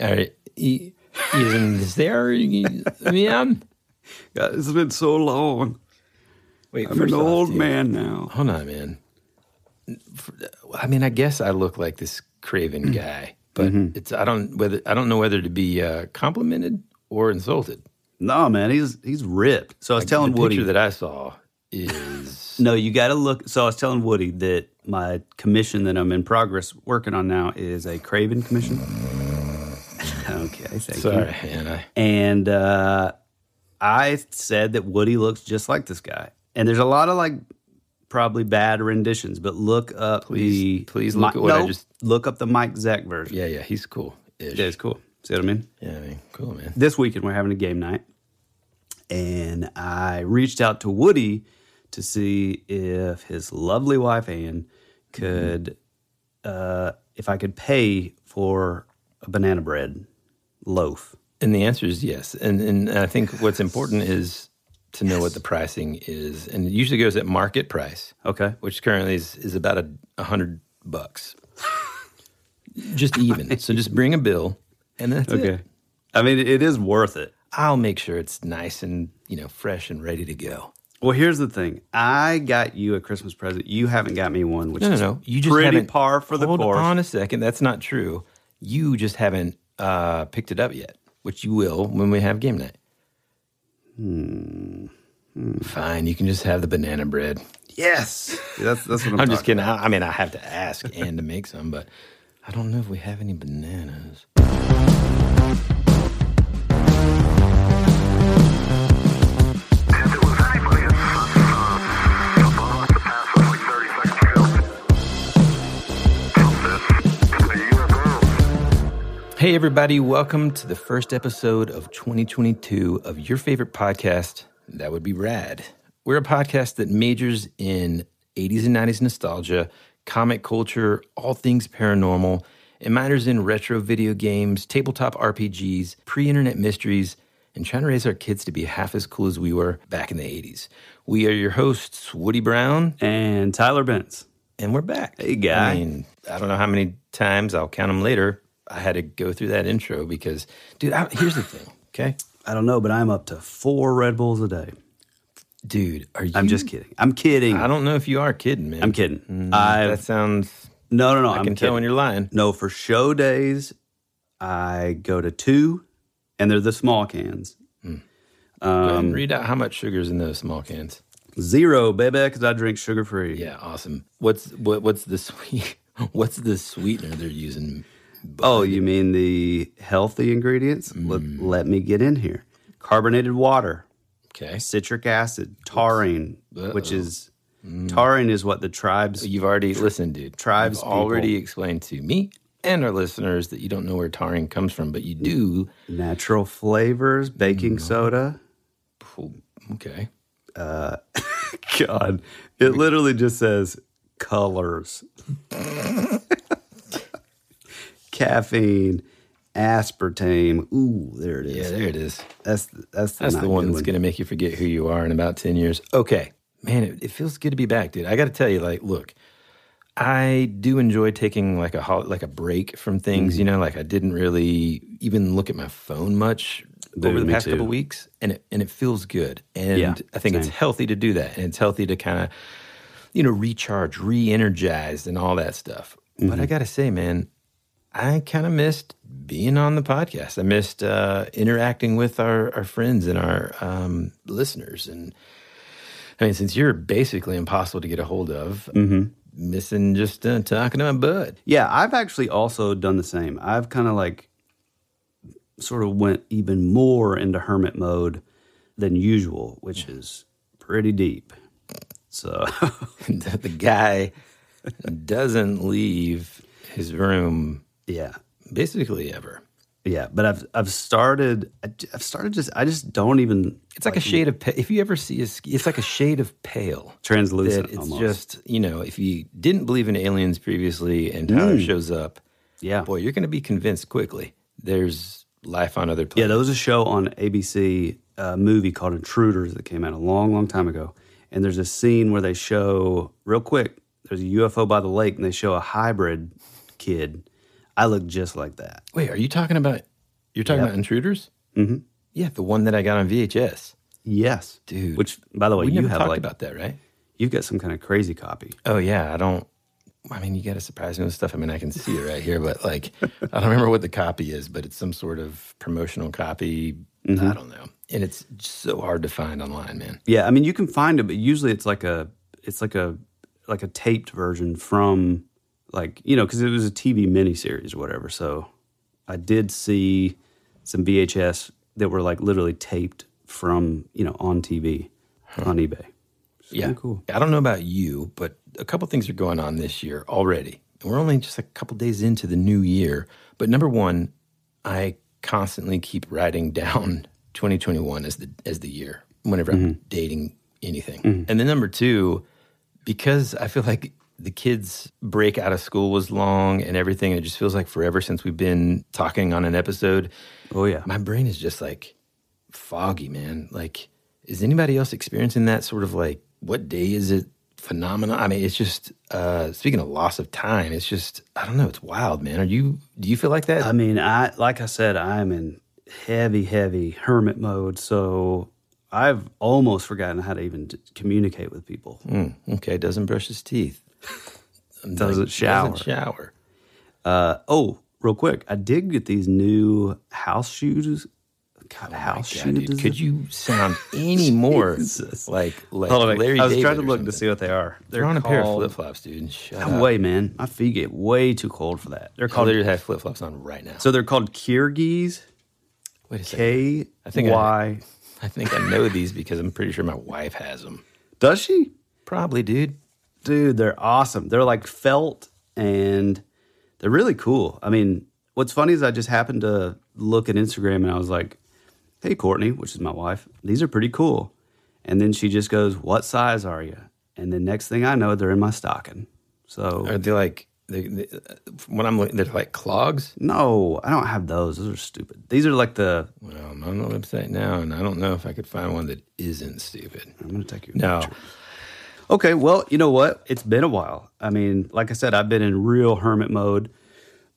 Are you, is there, man? God, it's been so long. Wait, I'm an off, old dude, man now. Hold on, man. I mean, I guess I look like this craven guy, but it's I don't whether I don't know whether to be uh, complimented or insulted. No, man, he's he's ripped. So I was telling the Woody picture that I saw is No, you got to look. So I was telling Woody that my commission that I'm in progress working on now is a Kraven commission. Okay, thank you. sorry, man. I, And uh, I said that Woody looks just like this guy. And there's a lot of like probably bad renditions, but look up Please- the please look at what I just- look up the Mike Zeck version. yeah, yeah, he's cool. Yeah, it's cool. See what I mean? Yeah, I mean, cool, man. this weekend we're having a game night and i reached out to woody to see if his lovely wife ann could uh, if i could pay for a banana bread loaf And the answer is yes. And and I think what's important is to know what the pricing is, and it usually goes at market price. okay which currently is, is about a, a hundred bucks. just even. so just bring a bill, and that's okay it. i mean it is worth it I'll make sure it's nice and you know fresh and ready to go. well here's the thing i got you a christmas present you haven't got me one which No, no, no. You just pretty par for the hold course on a second. That's not true. You just haven't uh, picked it up yet, which you will when we have game night. Hmm. Fine, you can just have the banana bread. yes that's, that's what i'm, I'm just kidding. I, I mean, I have to ask and to make some, but I don't know if we have any bananas. Hey, everybody, welcome to the first episode of 2022 of your favorite podcast, That Would Be Rad. We're a podcast that majors in 80s and 90s nostalgia, comic culture, all things paranormal, and minors in retro video games, tabletop RPGs, pre internet mysteries, and trying to raise our kids to be half as cool as we were back in the 80s. We are your hosts, Woody Brown, and tyler benz and we're back. Hey, guy. I mean, I don't know how many times I'll count them later. I had to go through that intro because, dude, I, here's the thing, okay? i don't know but i'm up to four red bulls a day Dude, are you? I'm just kidding. I'm kidding. I don't know if you are kidding, man. I'm kidding. Mm, that sounds. no no no. I I'm can tell when you're lying. No, for show days, I go to two, and they're the small cans. Go ahead Um, and read out how much sugar's in those small cans. Zero, baby, because I drink sugar free. Yeah, awesome. What's what? What's the sweet? What's the sweetener they're using? Oh, you mean the healthy ingredients? Let, Mm. let me get in here. Carbonated water, Okay, citric acid, taurine, which is taurine is what the tribes. you've already listened, dude. tribes already explained to me and our listeners that you don't know where taurine comes from, but you do. Natural flavors, baking Mm. soda. Okay. God, it literally just says colors, caffeine, aspartame. Ooh, there it is. Yeah, there it is. That's that's the, That's the one that's going to make you forget who you are in about 10 years. Okay. Man, it, it feels good to be back, dude. I got to tell you, like, look, I do enjoy taking like a hol- like a break from things, Mm-hmm. you know, like I didn't really even look at my phone much Dude, over the past too. couple weeks and it, and it feels good. And Yeah, I think it's healthy to do that and it's healthy to kind of you know, recharge, re-energize and all that stuff. But Mm-hmm. I got to say, man, I kind of missed being on the podcast. I missed uh, interacting with our, our friends and our um, listeners. And I mean, since you're basically impossible to get a hold of, Mm-hmm. missing just uh, talking to my bud. Yeah, I've actually also done the same. I've kind of like sort of went even more into hermit mode than usual, which is pretty deep. So the the guy doesn't leave his room yeah, basically ever. yeah. But I've I've started I've started just I just don't even. It's like, a shade of pa- if you ever see a ski, it's like a shade of pale. Translucent it's almost. just you know if you didn't believe in aliens previously and Tyler Mm. shows up, Yeah. boy, you're going to be convinced quickly. There's life on other planets. Yeah, there was a show on ABC, a movie called Intruders that came out a long, long time ago. And there's a scene where they show, real quick, there's a UFO by the lake and they show a hybrid kid. I look just like that. Wait, are you talking about You're talking Yep. about Intruders? Mm-hmm. Yeah, the one that I got on VHS. Yes, Dude. Which, by the way, you never have talked like about that, right? you've got some kind of crazy copy. Oh yeah, I don't. I mean, you got to surprise me with stuff. I mean, I can see it right here, but like, I don't remember what the copy is, but it's some sort of promotional copy. Mm-hmm. I don't know, and it's so hard to find online, man. Yeah, I mean you can find it, but usually it's like a it's like a like a taped version from like you know because it was a TV miniseries or whatever. So I did see some VHS that were like literally taped from you know on TV on eBay. It's Yeah, cool. I don't know about you, but a couple things are going on this year already. We're only just a couple days into the new year. But number one, I constantly keep writing down 2021 as the as the year whenever I'm mm-hmm. dating anything. Mm. And then number two, because I feel like the kids break out of school was long and everything, it just feels like forever since we've been talking on an episode. Oh yeah, My brain is just like foggy, man. Like, is anybody else experiencing that sort of like, what day is it phenomenon? I mean, it's just, uh, speaking of loss of time, it's just, I don't know, it's wild, man. Are you, do you feel like that? I mean I like I said I'm in heavy heavy hermit mode, so I've almost forgotten how to even communicate with people. Mm, okay, doesn't brush his teeth. Doesn't shower. Doesn't shower. Uh, oh, real quick, I did get these new house shoes. God, house Oh dude, shoes. could you sound any more like, like Hold Larry I was David trying to look to see what they are. They're They're on a pair of flip flops, dude. Shut No up. way, man. My feet get way too cold for that. They're I called literally have flip flops on right now. so they're called Kyrgies. Wait a second. K I think I- Y. I think I know these because I'm pretty sure my wife has them. Does she? Probably, dude. Dude, they're awesome. They're like felt and they're really cool. I mean, what's funny is I just happened to look at Instagram and I was like, hey, Courtney, which is my wife, these are pretty cool. And then she just goes, what size are you? And the next thing I know, they're in my stocking. So, Are they like they, they, uh, from what I'm looking? They're like clogs. no, I don't have those. Those are stupid. These are like the, Well, I'm on the website now, and I don't know if I could find one that isn't stupid. I'm going to take your No, picture. Okay, well, you know what? It's been a while. I mean, like I said, I've been in real hermit mode.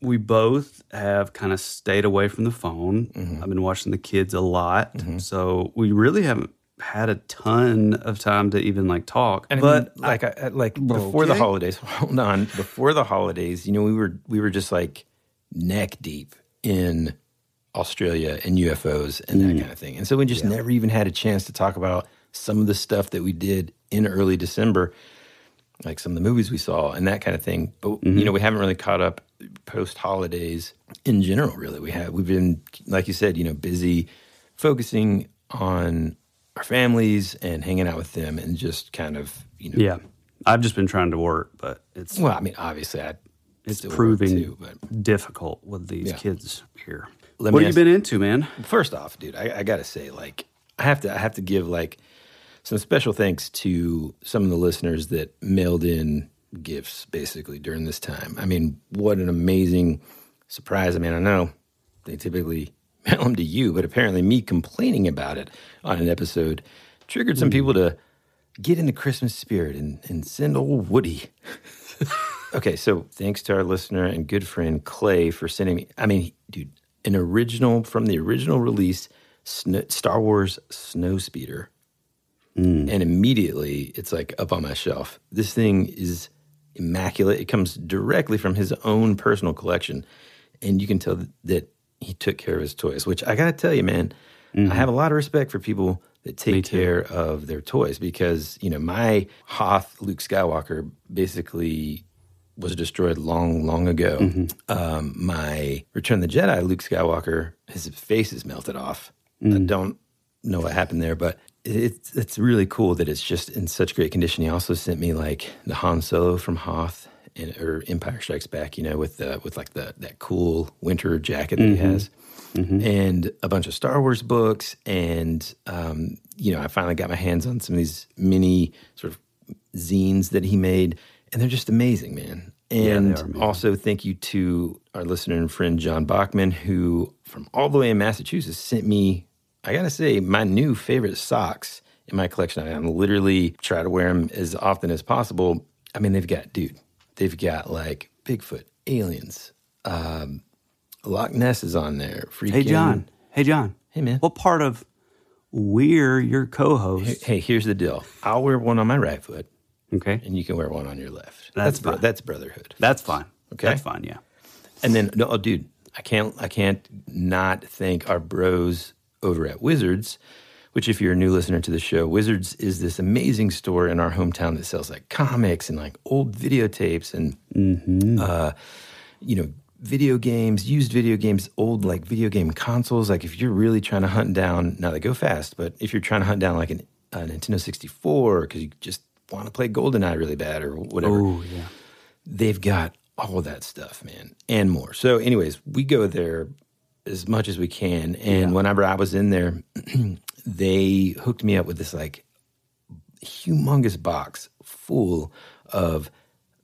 We both have kind of stayed away from the phone. Mm-hmm. I've been watching the kids a lot. So we really haven't had a ton of time to even like talk. and but but like I, I- like before the holidays. Hold on, before the holidays, you know, we were we were just like neck deep in Australia and UFOs and that kind of thing, and so we just never even had a chance to talk about some of the stuff that we did in early December. like some of the movies we saw and that kind of thing. But you mm-hmm. know, we haven't really caught up post holidays in general. Really, we have we've been like you said, you know, busy focusing on our families and hanging out with them, and just kind of you know, yeah, I've just been trying to work, but it's Well, I mean, obviously, I it's proving too, but difficult with these Yeah. kids here. Let what have you been into, man? First off, dude, I, I gotta say, like, I have to, I have to give like some special thanks to some of the listeners that mailed in gifts basically during this time. I mean, what an amazing surprise! I mean, I know they typically mail them to you, but apparently, me complaining about it on an episode triggered some people to get in the Christmas spirit and, and send old Woody. okay, so thanks to our listener and good friend Clay for sending me. I mean, dude, an original from the original release, Star Wars Snow Speeder, and immediately it's like up on my shelf. This thing is immaculate. It comes directly from his own personal collection, and you can tell that, he took care of his toys. Which I got to tell you, man, I mm-hmm. have a lot of respect for people that take care of their toys because you know my Hoth Luke Skywalker basically was destroyed long, long ago. Mm-hmm. Um, my Return of the Jedi Luke Skywalker, his face is melted off. I mm. don't know what happened there, but it's it's really cool that it's just in such great condition. He also sent me like the Han Solo from Hoth and or Empire Strikes Back, you know, with the with like the that cool winter jacket that he has, and a bunch of Star Wars books, and um, you know, I finally got my hands on some of these mini sort of zines that he made, and they're just amazing, man. And amazing. also, thank you to our listener and friend John Bachman, who from all the way in Massachusetts sent me, I gotta say, my new favorite socks in my collection. I am literally try to wear them as often as possible. I mean, they've got, dude, they've got like Bigfoot, aliens, um, Loch Ness is on there. Freaking, Hey, John. Hey, John. Hey, man. What part of we're your co-host? Hey, here's the deal. I'll wear one on my right foot, Okay, and you can wear one on your left. That's bro- fine. that's brotherhood. that's fine. Okay. that's fine. Yeah. And then, no, oh, dude, I can't, I can't not thank our bros over at Wizards. Which, if you're a new listener to the show, Wizards is this amazing store in our hometown that sells like comics and like old videotapes and, uh, you know, video games, used video games, old like video game consoles. Like, if you're really trying to hunt down, now they go fast, but if you're trying to hunt down like an, a Nintendo 64 because you just want to play GoldenEye really bad or whatever, Oh yeah. they've got all that stuff, man, and more. So, anyways, we go there as much as we can. And whenever I was in there, they hooked me up with this like humongous box full of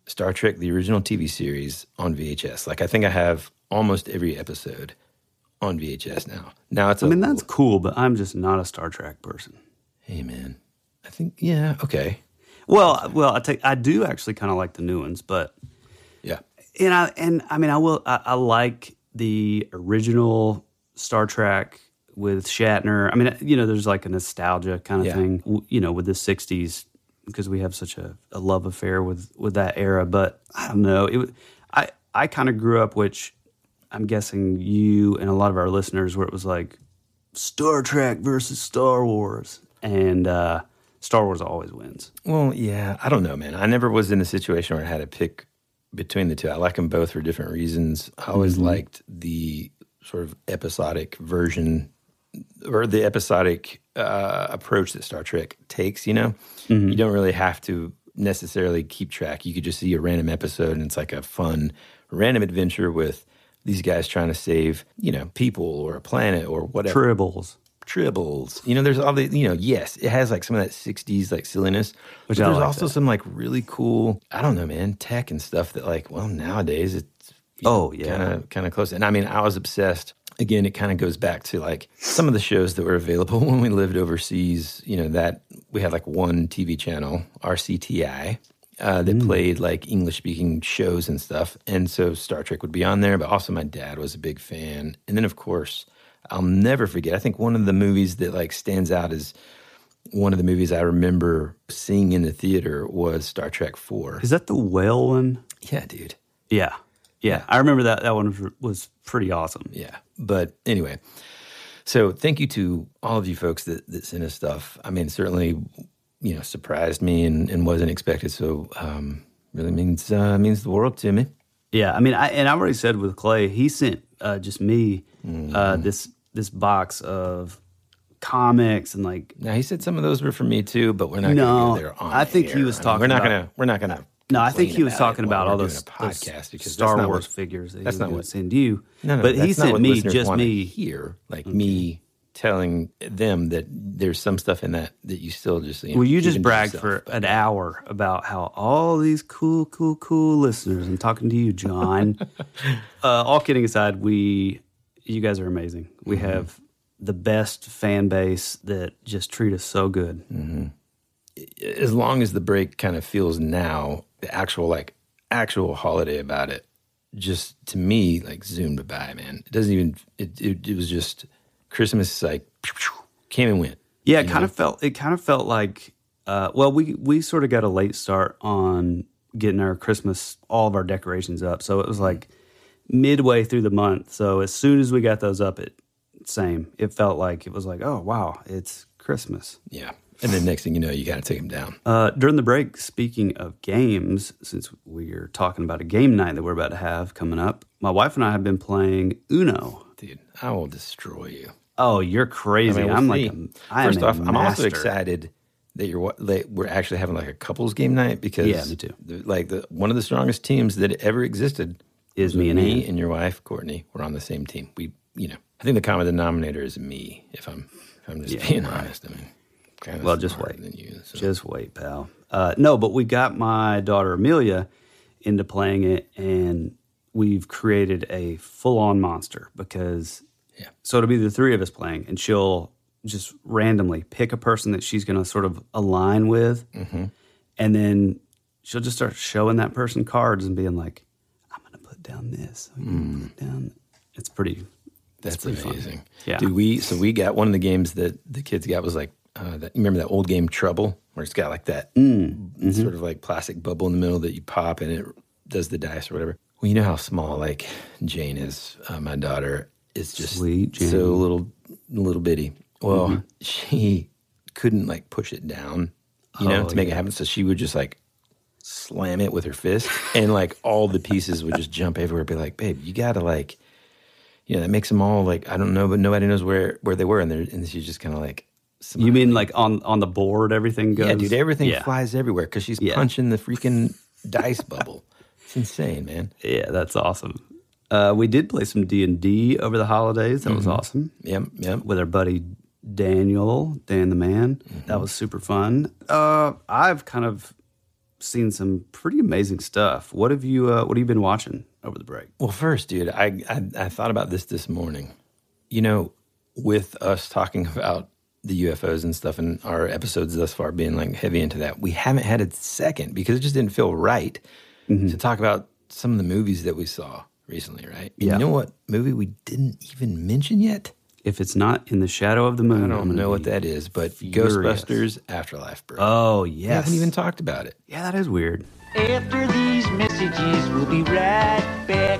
Star Trek, the original TV series on VHS. Like, I think I have almost every episode on VHS now. Now it's, I a- mean, that's cool, but I'm just not a Star Trek person. hey, man, I think, yeah, okay. Well, well, I take I do actually kind of like the new ones, but Yeah. and I and I mean I will I, I like the original Star Trek with Shatner. I mean, you know, there's like a nostalgia kind of Yeah. thing, you know, with the '60s because we have such a, a love affair with with that era. But I don't know. It I I kind of grew up, which I'm guessing you and a lot of our listeners, where it was like Star Trek versus Star Wars, and uh, Star Wars always wins. Well, yeah, I don't know, man. I never was in a situation where I had to pick between the two. I like them both for different reasons. I always liked the sort of episodic version or the episodic uh, approach that Star Trek takes. You know, you don't really have to necessarily keep track. You could just see a random episode, and it's like a fun random adventure with these guys trying to save, you know, people or a planet or whatever Tribbles. Tribbles. You know, there's all the, you know, yes, it has like some of that 60s like silliness. Which but I there's like also that. some like really cool, I don't know, man, tech and stuff that like, well, nowadays it's Oh, yeah. kind of kind of close. And I mean, I was obsessed. Again, it kind of goes back to like some of the shows that were available when we lived overseas. You know, that we had like one TV channel, RCTI, uh, Mm. that played like English speaking shows and stuff. And so Star Trek would be on there, but also my dad was a big fan. And then, of course, I'll never forget. I think one of the movies that like stands out is one of the movies I remember seeing in the theater was Star Trek Four. Is that the whale one? Yeah, dude. Yeah. Yeah. I remember that. That one was, pretty awesome. Yeah. But anyway, so thank you to all of you folks that, that sent us stuff. I mean, certainly, you know, surprised me and, and wasn't expected. So um, really means uh, means the world to me. Yeah. I mean, I, and I already said with Clay, he sent uh, just me uh, Mm-hmm. this this box of comics and like, Now he said some of those were for me too, but we're not No, going to go there on I think he air. was I mean, talking we're not about- gonna we're not gonna no, I think he was talking about all those, those because Star Wars what, figures that that's he not what- send you. No, no, but he sent me just me. here, like me telling them that there's some stuff in that that you still just you know, Well, you just bragged for an hour about how all these cool, cool, cool listeners. I'm talking to you, John. uh, all kidding aside, we, you guys are amazing. We Mm-hmm. have the best fan base that just treat us so good. as long as the break kind of feels now, the actual like actual holiday about it, just to me like zoomed by, man. It doesn't even. It it, it was just Christmas like came and went. Yeah, it kind of felt. It kind of felt like. Uh, well, we we sort of got a late start on getting our Christmas, all of our decorations up. So it was like midway through the month. So as soon as we got those up, it same. It felt like it was like, oh wow, it's Christmas. Yeah, and then next thing you know, you got to take them down. Uh, during the break, speaking of games, since we're talking about a game night that we're about to have coming up, my wife and I have been playing Uno. Dude, I will destroy you. Oh, you're crazy! I mean, we'll like, a, I first off, I'm also excited that you're like, we're actually having like a couples game night because Yeah, me too. the- like the one of the strongest teams that ever existed Is me and me Ann. and your wife Courtney. We're on the same team. We, you know, I think the common denominator is me. If I'm, if I'm just being honest, I mean, kind of Well, just wait. you. So. Just wait, pal. Uh, no, but we got my daughter Amelia into playing it, and we've created a full-on monster because. Yeah. So it'll be the three of us playing, and she'll just randomly pick a person that she's going to sort of align with, Mm-hmm. and then she'll just start showing that person cards and being like, "I'm going to put down this. I'm Mm. put down." it's pretty. That's pretty fun. amazing. Yeah. Dude, we so we got one of the games that the kids got was like uh, that. You remember that old game Trouble, where it's got like that Mm, mm-hmm. sort of like plastic bubble in the middle that you pop and it does the dice or whatever. Well, you know how small like Jane is. Uh, my daughter is just Sweet Jane. so little, little bitty. Well, Mm-hmm. she couldn't like push it down, you know, Oh, to make it happen. So she would just like slam it with her fist, and like all the pieces would just jump everywhere. Be like, babe, you gotta like, you know, that makes them all like I don't know, but nobody knows where where they were, and they're and she's just kind of like. You mean like on on the board, everything goes? Yeah, dude, everything Yeah. flies everywhere because she's Yeah. punching the freaking dice bubble. It's insane, man. Yeah, that's awesome. Uh, we did play some D and D over the holidays. That was Mm-hmm. awesome. Yep, yep. with our buddy Daniel, Dan the Man. Mm-hmm. That was super fun. Uh, I've kind of seen some pretty amazing stuff. What have you uh, What have you been watching over the break? Well, first, dude, I, I I thought about this this morning. You know, with us talking about the UFOs and stuff, and our episodes thus far being like heavy into that, we haven't had a second because it just didn't feel right Mm-hmm. to talk about some of the movies that we saw recently, right? Yeah. You know what movie we didn't even mention yet? If it's not in the shadow of the moon, I don't gonna know what that is, but furious. Ghostbusters Afterlife, bro. Oh yes, we haven't even talked about it. yeah, that is weird. After these messages, we'll be right back.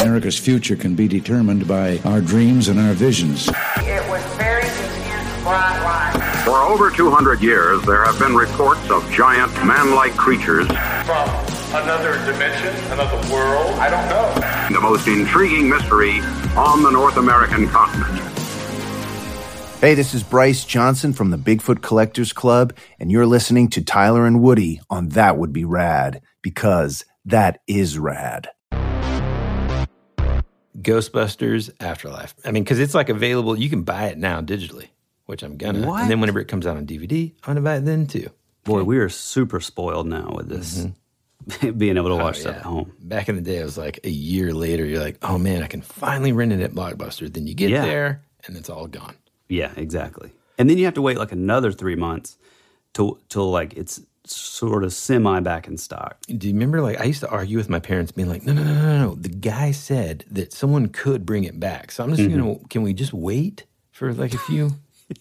America's future can be determined by our dreams and our visions. It was very intense, bright light. For over 200 years, there have been reports of giant man-like creatures. from another dimension, another world. I don't know. The most intriguing mystery on the North American continent. Hey, this is Bryce Johnson from the Bigfoot Collectors Club, and you're listening to Tyler and Woody on That Would Be Rad, because that is rad. Ghostbusters Afterlife. I mean, because it's like available. You can buy it now digitally, which I'm gonna. What? And then whenever it comes out on DVD, I'm gonna buy it then too. Boy, we are super spoiled now with this mm-hmm. being able to oh, watch Oh, stuff yeah. at home. Back in the day, it was like a year later. You're like, oh man, I can finally rent it at Blockbuster. Then you get Yeah. there, and it's all gone. Yeah, exactly. And then you have to wait like another three months till till like it's sort of semi back in stock. Do you remember? Like I used to argue with my parents, being like, no, no, no, no, no. The guy said that someone could bring it back, so I'm just Mm-hmm. gonna. Can we just wait for like a few,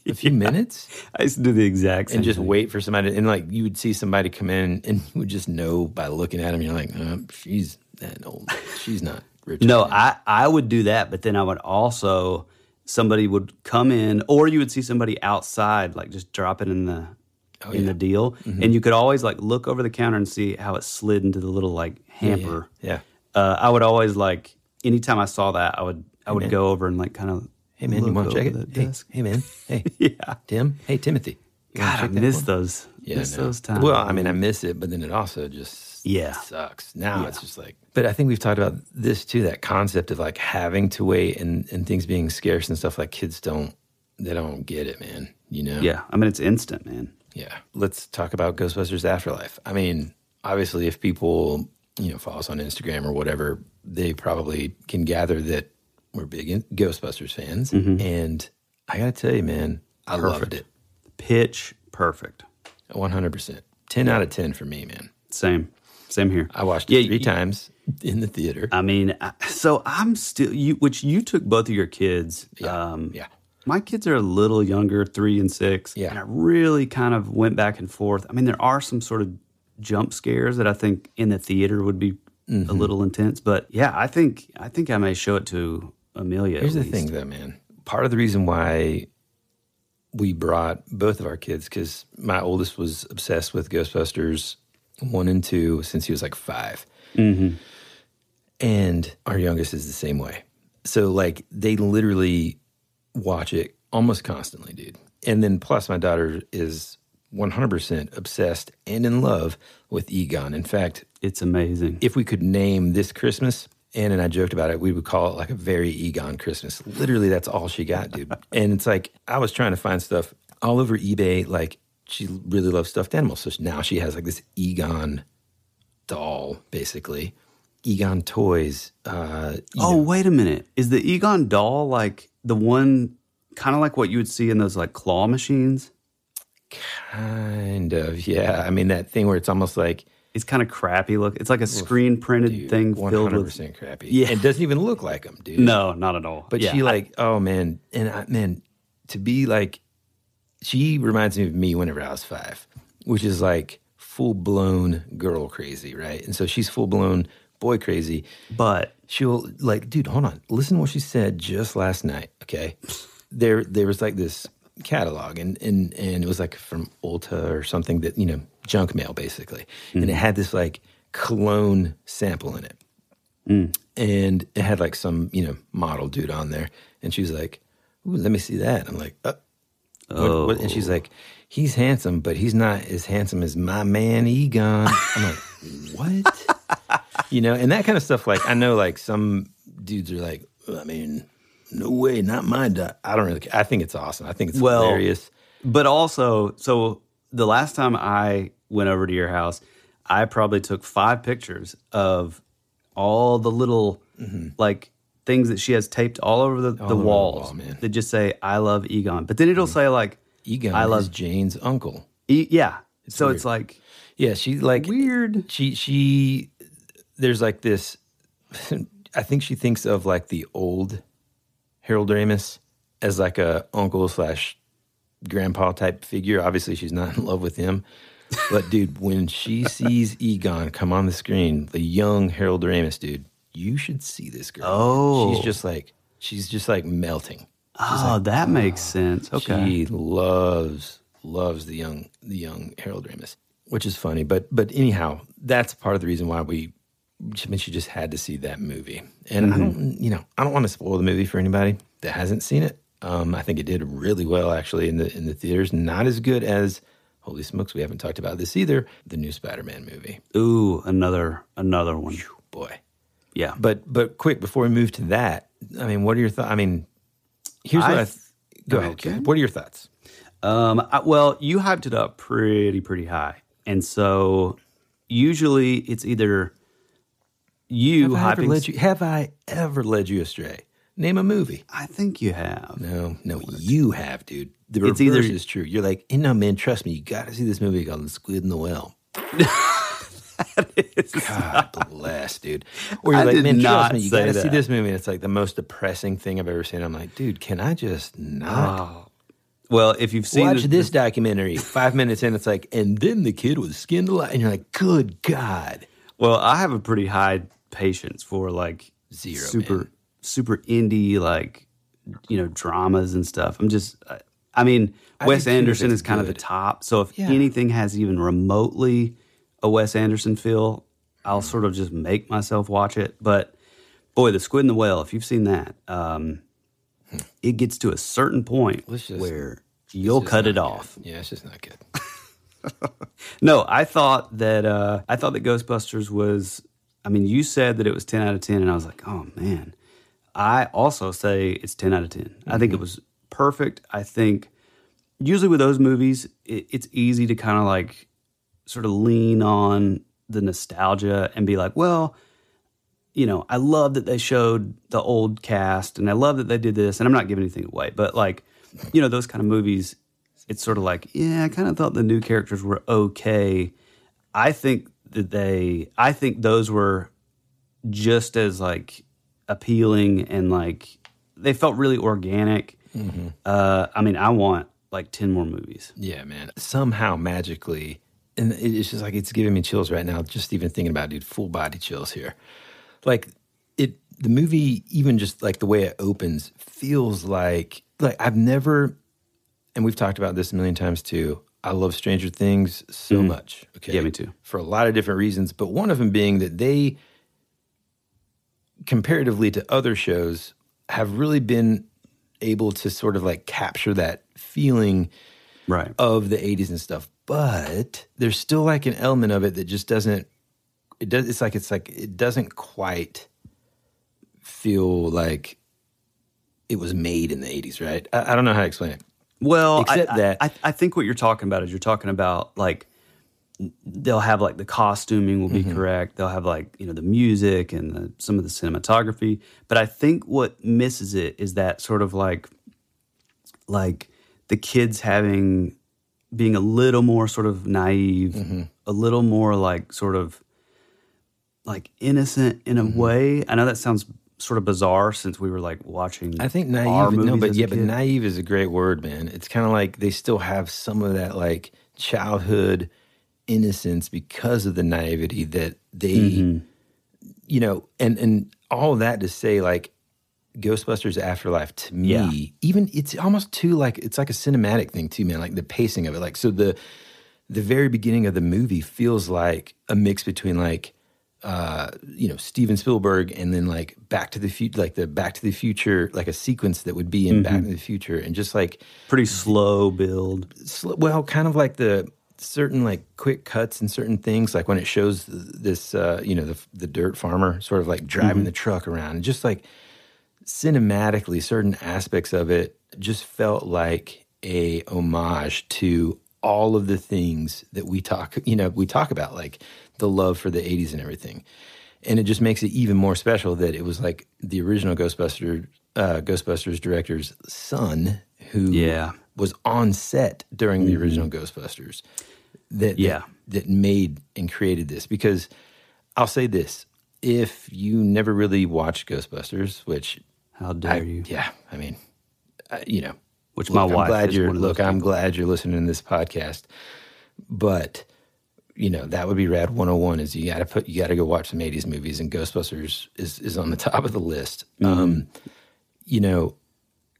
a few minutes? I used to do the exact same and just thing. wait for somebody. And like you would see somebody come in, and you would just know by looking at them. You're like, uh, she's that old. She's not rich. No. I, I would do that, but then I would also somebody would come in, or you would see somebody outside, like just drop it in the Oh, in the deal, and you could always like look over the counter and see how it slid into the little like hamper. Yeah. Uh, I would always like anytime I saw that, I would I would man. go over and like kind of Hey man, you want to check it? Hey, hey man, hey yeah. Tim, hey Timothy. God, I miss those. Yeah, miss know. those times. Well, I mean, I miss it, but then it also just Yeah. sucks. Now it's just like. But I think we've talked about this too. That concept of like having to wait and and things being scarce and stuff. Like kids don't they don't get it, man. You know. yeah, I mean it's instant, man. Yeah. Let's talk about Ghostbusters Afterlife. I mean, obviously, if people, you know, follow us on Instagram or whatever, they probably can gather that we're big Ghostbusters fans. And I got to tell you, man, I loved it. Pitch perfect. 100%. 10 out of 10 for me, man. Same, same here. I watched it Yeah, three you- times in the theater. I mean, so I'm still you, which you took both of your kids. Yeah, Um, yeah. My kids are a little younger, three and six. Yeah. And I really kind of went back and forth. I mean, there are some sort of jump scares that I think in the theater would be a Mm-hmm. little intense. But yeah, I think I think I may show it to Amelia. Here's the least. thing, though, man. Part of the reason why we brought both of our kids, because my oldest was obsessed with Ghostbusters one and two since he was like 5 And our youngest is the same way. So, like, they literally watch it almost constantly, dude. And then, plus, my daughter is 100% obsessed and in love with Egon. In fact, It's amazing. if we could name this Christmas, Ann and I joked about it, we would call it like a very Egon Christmas. Literally, that's all she got, dude. and it's like I was trying to find stuff all over eBay. Like she really loves stuffed animals, so now she has like this Egon doll, basically. Egon toys. Uh, Oh, know, wait a minute. Is the Egon doll like the one kind of like what you would see in those like claw machines? kind of. Yeah, I mean that thing where it's almost like It's kind of crappy look. It's like a screen printed thing filled with crappy. Yeah. it doesn't even look like them, dude. No, not at all. But Yeah, she I- like, oh man, and I, man, to be like, she reminds me of me whenever I was five, which is like full blown girl crazy, right? And so she's full blown boy crazy. but She'll like, dude, hold on, listen to what she said just last night. Okay, there there was like this catalog, and and and it was like from Ulta or something that you know junk mail basically, and it had this like cologne sample in it and it had like some you know model dude on there, and she was like, "Ooh, let me see that." I'm like, uh, what- what- and she's like, "He's handsome, but he's not as handsome as my man Egon." I'm like, "What?" You know, and that kind of stuff. Like, I know, like some dudes are like, "I mean, no way, not my dad." I don't really. I think it's awesome. I think it's Well, hilarious. but also so the last time I went over to your house, I probably took five pictures of all the little mm-hmm. like things that she has taped all over the, the over the walls wall, man. that just say "I love Egon," but then it'll mm-hmm. say like Egon I love is Jane's uncle. e- yeah. so it's like Yeah, she like Weird. She she there's like this I think she thinks of like the old Harold Ramis as like a uncle slash grandpa type figure. Obviously she's not in love with him. But dude, when she sees Egon come on the screen, the young Harold Ramis dude, you should see this girl. Oh. She's just like she's just like melting. oh, that makes sense. Ah. Okay. She loves loves the young the young Harold Ramis, which is funny. But but anyhow, that's part of the reason why we. I mean, she just had to see that movie, and I don't, you know, I don't want to spoil the movie for anybody that hasn't seen it. Um, I think it did really well actually in the in the theaters. Not as good as holy smokes, we haven't talked about this either. The new Spider-Man movie, Ooh, another another one. boy. Yeah. But but quick before we move to that, I mean, what are your thoughts? I mean, here's what I. Th- go ahead. Okay. Ahead. What are your thoughts? Um, I, well, you hyped it up pretty, pretty high. And so usually it's either you Have I, ever led you, have I ever led you astray? Name a movie. I think you have. No, no, you have, dude. The reverse It's either- is true. You're like, hey, no, man, trust me, you got to see this movie called The Squid in the Well. God bless, dude. Or you're I like, did man, not trust me, you got to see this movie. And it's like the most depressing thing I've ever seen. I'm like, dude, can I just not Well, if you've seen watch the- this documentary? Five minutes in, it's like, and then the kid was skinned alive. And you're like, good God. Well, I have a pretty high patience for like Zero, super man. super indie like you know dramas and stuff. I'm just I, I mean I Wes do too, if Anderson is kind of the top. So if Yeah. anything has even remotely a Wes Anderson feel, I'll sort of just make myself watch it. But boy, The Squid and the Whale, if you've seen that, um, it gets to a certain point just- where you'll cut not it good. off. Yeah, it's just not good. No, I thought that uh, I thought that Ghostbusters was. I mean, you said that it was ten out of ten, and I was like, oh man. I also say it's ten out of 10 I think it mm-hmm. was perfect. I think usually with those movies, it, it's easy to kind of like sort of lean on the nostalgia and be like, well, you know, I love that they showed the old cast, and I love that they did this, and I'm not giving anything away, but like, you know, those kind of movies it's sort of like, yeah, I kind of thought the new characters were okay. I think that they, I think those were just as like appealing and like they felt really organic. Uh, I mean, I want like ten more movies. Yeah, man. Somehow magically, and it's just like it's giving me chills right now. Just even thinking about, it, dude, full body chills here. Like it, the movie, even just like the way it opens, feels like like I've never, and we've talked about this a million times too. I love Stranger Things so mm-hmm. much. Okay, Yeah, me too. For a lot of different reasons, but one of them being that they, comparatively to other shows, have really been able to sort of like capture that feeling Right. of the 80s and stuff but there's still like an element of it that just doesn't it does it's like it's like it doesn't quite feel like it was made in the 80s right i, I don't know how to explain it Well, Except I, that- I, I think what you're talking about is you're talking about like they'll have like the costuming will be Mm-hmm. correct. They'll have like you know the music and the, some of the cinematography. But I think what misses it is that sort of like like the kids having being a little more sort of naive, Mm-hmm. a little more like sort of like innocent in a Mm-hmm. way. I know that sounds sort of bizarre since we were like watching. i think naive no but yeah but naive is a great word man it's kind of like they still have some of that like childhood innocence because of the naivety that they Mm-hmm. you know and and all that to say like ghostbusters afterlife to me Yeah. even it's almost too like it's like a cinematic thing too man like the pacing of it like so the the very beginning of the movie feels like a mix between like uh you know Steven Spielberg and then like Back to the Future like the Back to the Future like a sequence that would be in Back to the Future and just like pretty slow build. sl- well, kind of like the certain like quick cuts and certain things, like when it shows this, uh, you know, the the dirt farmer sort of like driving the truck around, and just like cinematically, certain aspects of it just felt like a homage to all of the things that we talk, you know, we talk about, like the love for the '80s and everything. And it just makes it even more special that it was like the original Ghostbuster, uh, Ghostbusters director's son who Yeah. was on set during the original Ghostbusters that, Yeah. that that made and created this because I'll say this if you never really watched Ghostbusters which How dare I, you? yeah I mean I, you know Which look, my I'm glad is you're look I'm people. glad you're listening to this podcast but you know that would be rad 101 is you got to put you got to go watch some 80s movies and Ghostbusters is is on the top of the list Mm-hmm. um you know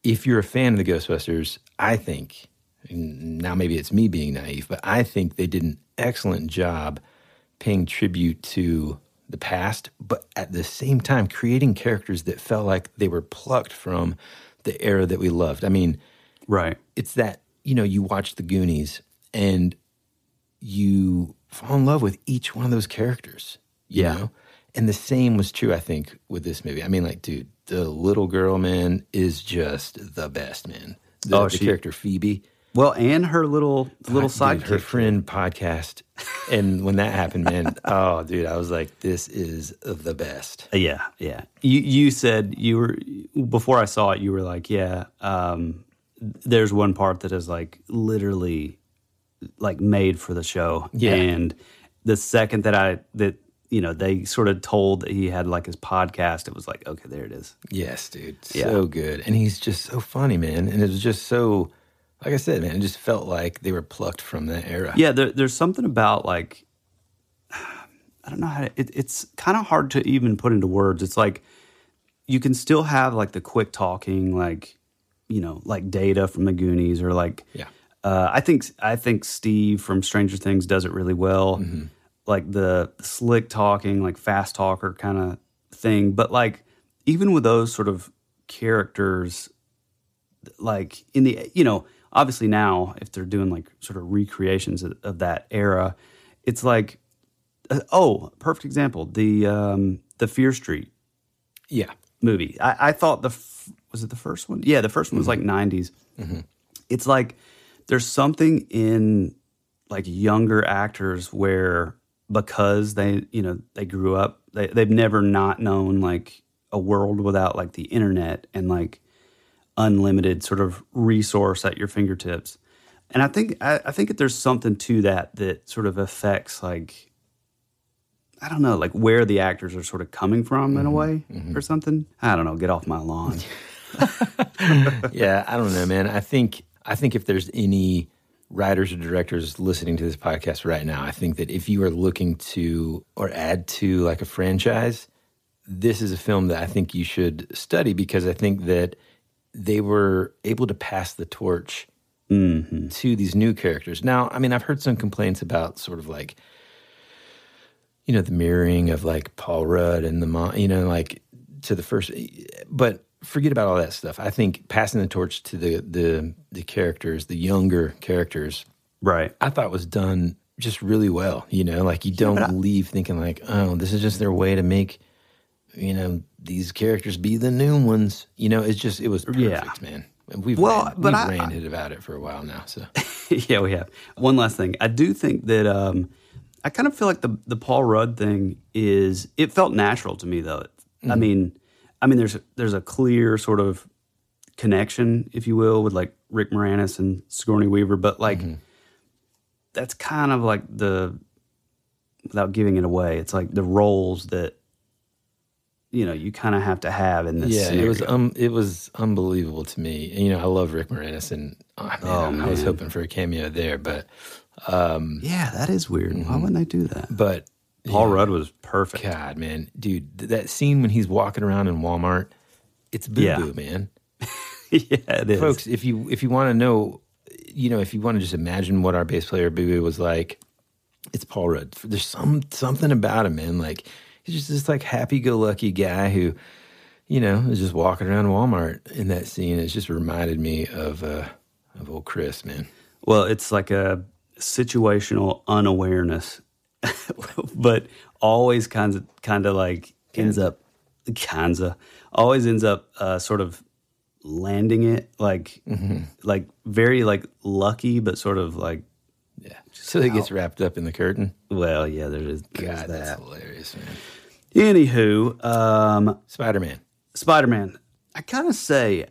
if you're a fan of the Ghostbusters, I think, and now maybe it's me being naive, but I think they did an excellent job paying tribute to the past, but at the same time creating characters that felt like they were plucked from the era that we loved. I mean, Right. it's that, you know, you watch the Goonies and you fall in love with each one of those characters. Yeah. know? And the same was true, I think, with this movie. I mean, like, dude, the little girl, man, is just the best, man. The, Oh, the she- character Phoebe. Well, and her little little sidekick. her friend podcast. And when that happened, man, oh, dude, I was like, this is the best. Uh, Yeah, yeah. You you said you were before I saw it. You were like, yeah. Um, there's one part that is like literally like made for the show. Yeah. And the second that I that you know they sort of told that he had like his podcast, it was like, okay, there it is. Yes, dude. Yeah. So good. And he's just so funny, man. And it was just so, like I said, man, it just felt like they were plucked from that era. Yeah, there, there's something about like I don't know how to, it, it's kind of hard to even put into words. It's like you can still have like the quick talking, like you know, like Data from the Goonies, or like Yeah. Uh, I think I think Steve from Stranger Things does it really well, like the slick talking, like fast talker kind of thing. But like even with those sort of characters, like in the you know obviously now if they're doing like sort of recreations of, of that era it's like uh, oh perfect example the um the fear street Yeah. movie. I, I thought the f- was it the first one? Yeah the first one was like 90s it's like there's something in like younger actors where because they you know they grew up they, they've never not known like a world without like the internet and like unlimited sort of resource at your fingertips. And i think I, I think that there's something to that that sort of affects like i don't know like where the actors are sort of coming from in a mm-hmm. way mm-hmm. or something. I don't know get off my lawn. Yeah, I don't know, man. I think I think if there's any writers or directors listening to this podcast right now, I think that if you are looking to or add to like a franchise, this is a film that I think you should study because I think that they were able to pass the torch Mm-hmm. to these new characters. Now, I mean, I've heard some complaints about sort of like, you know, the mirroring of like Paul Rudd and the mom, you know, like to the first, but forget about all that stuff. I think passing the torch to the the the characters, the younger characters, Right. I thought was done just really well. You know, like you don't leave thinking like, oh, this is just their way to make, you know, these characters be the new ones. You know, it's just it was perfect, Yeah. man. We've Well, ran, but we've I- ranted about it for a while now. So yeah, we have. One last thing. I do think that um, I kind of feel like the the Paul Rudd thing is it felt natural to me though. I mean, I mean, there's there's a clear sort of connection, if you will, with like Rick Moranis and Sigourney Weaver, but like that's kind of like the without giving it away. It's like the roles that you know you kind of have to have in this. yeah, it was um, it was unbelievable to me. And, you know, I love Rick Moranis, and oh, man, I was hoping for a cameo there, but um, yeah, that is weird. Why wouldn't they do that? but Paul Rudd was perfect. God, man, dude, th- that scene when he's walking around in Walmart, it's boo Yeah. boo, man. yeah, it is. folks if you if you want to know you know if you want to just imagine what our bass player boo boo was like it's paul rudd there's some something about him man like he's just this like happy-go-lucky guy who you know is just walking around walmart in that scene it's just reminded me of uh of old chris man Well, it's like a situational unawareness, but always kinds of kind of like ends up kinds of always ends up uh, sort of landing it like like very like lucky, but sort of like yeah so he gets wrapped up in the curtain well, yeah, there is god that's hilarious man Anywho, um, spider-man Spider Man, I kind of say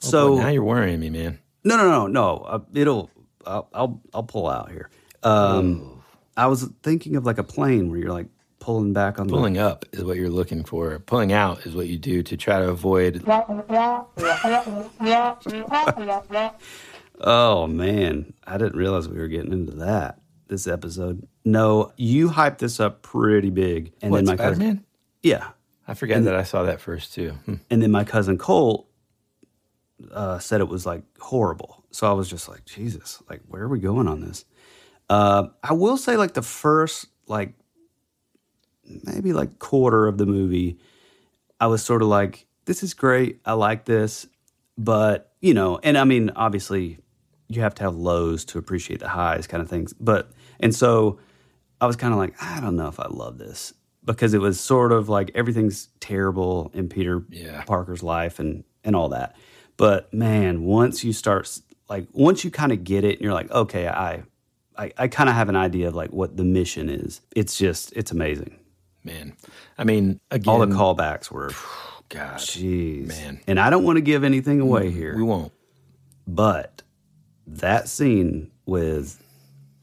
so so. now you're worrying me man No, no, no, no. Uh, it'll. I'll, I'll. I'll pull out here. Um, I was thinking of like a plane where you're like pulling back on the pulling up is what you're looking for pulling out is what you do to try to avoid. Oh man, I didn't realize we were getting into that this episode. No, you hyped this up pretty big, and what, then my spider-man cousin. Yeah, I forgot that I saw that first too. Hmm. and then my cousin Cole uh, said it was like horrible. So I was just like, Jesus, like where are we going on this? Uh, I will say, like the first like maybe like quarter of the movie, I was sort of like, this is great. I like this, but you know, and I mean, obviously, you have to have lows to appreciate the highs, kind of things. But and so I was kind of like, I don't know if I love this because it was sort of like everything's terrible in Peter Yeah. Parker's life and and all that. But man, once you start like once you kind of get it and you're like, okay, I I, I kind of have an idea of like what the mission is. It's just it's amazing. Man, I mean, again, All the callbacks were God, jeez. man. And I don't want to give anything away here. we won't. But that scene with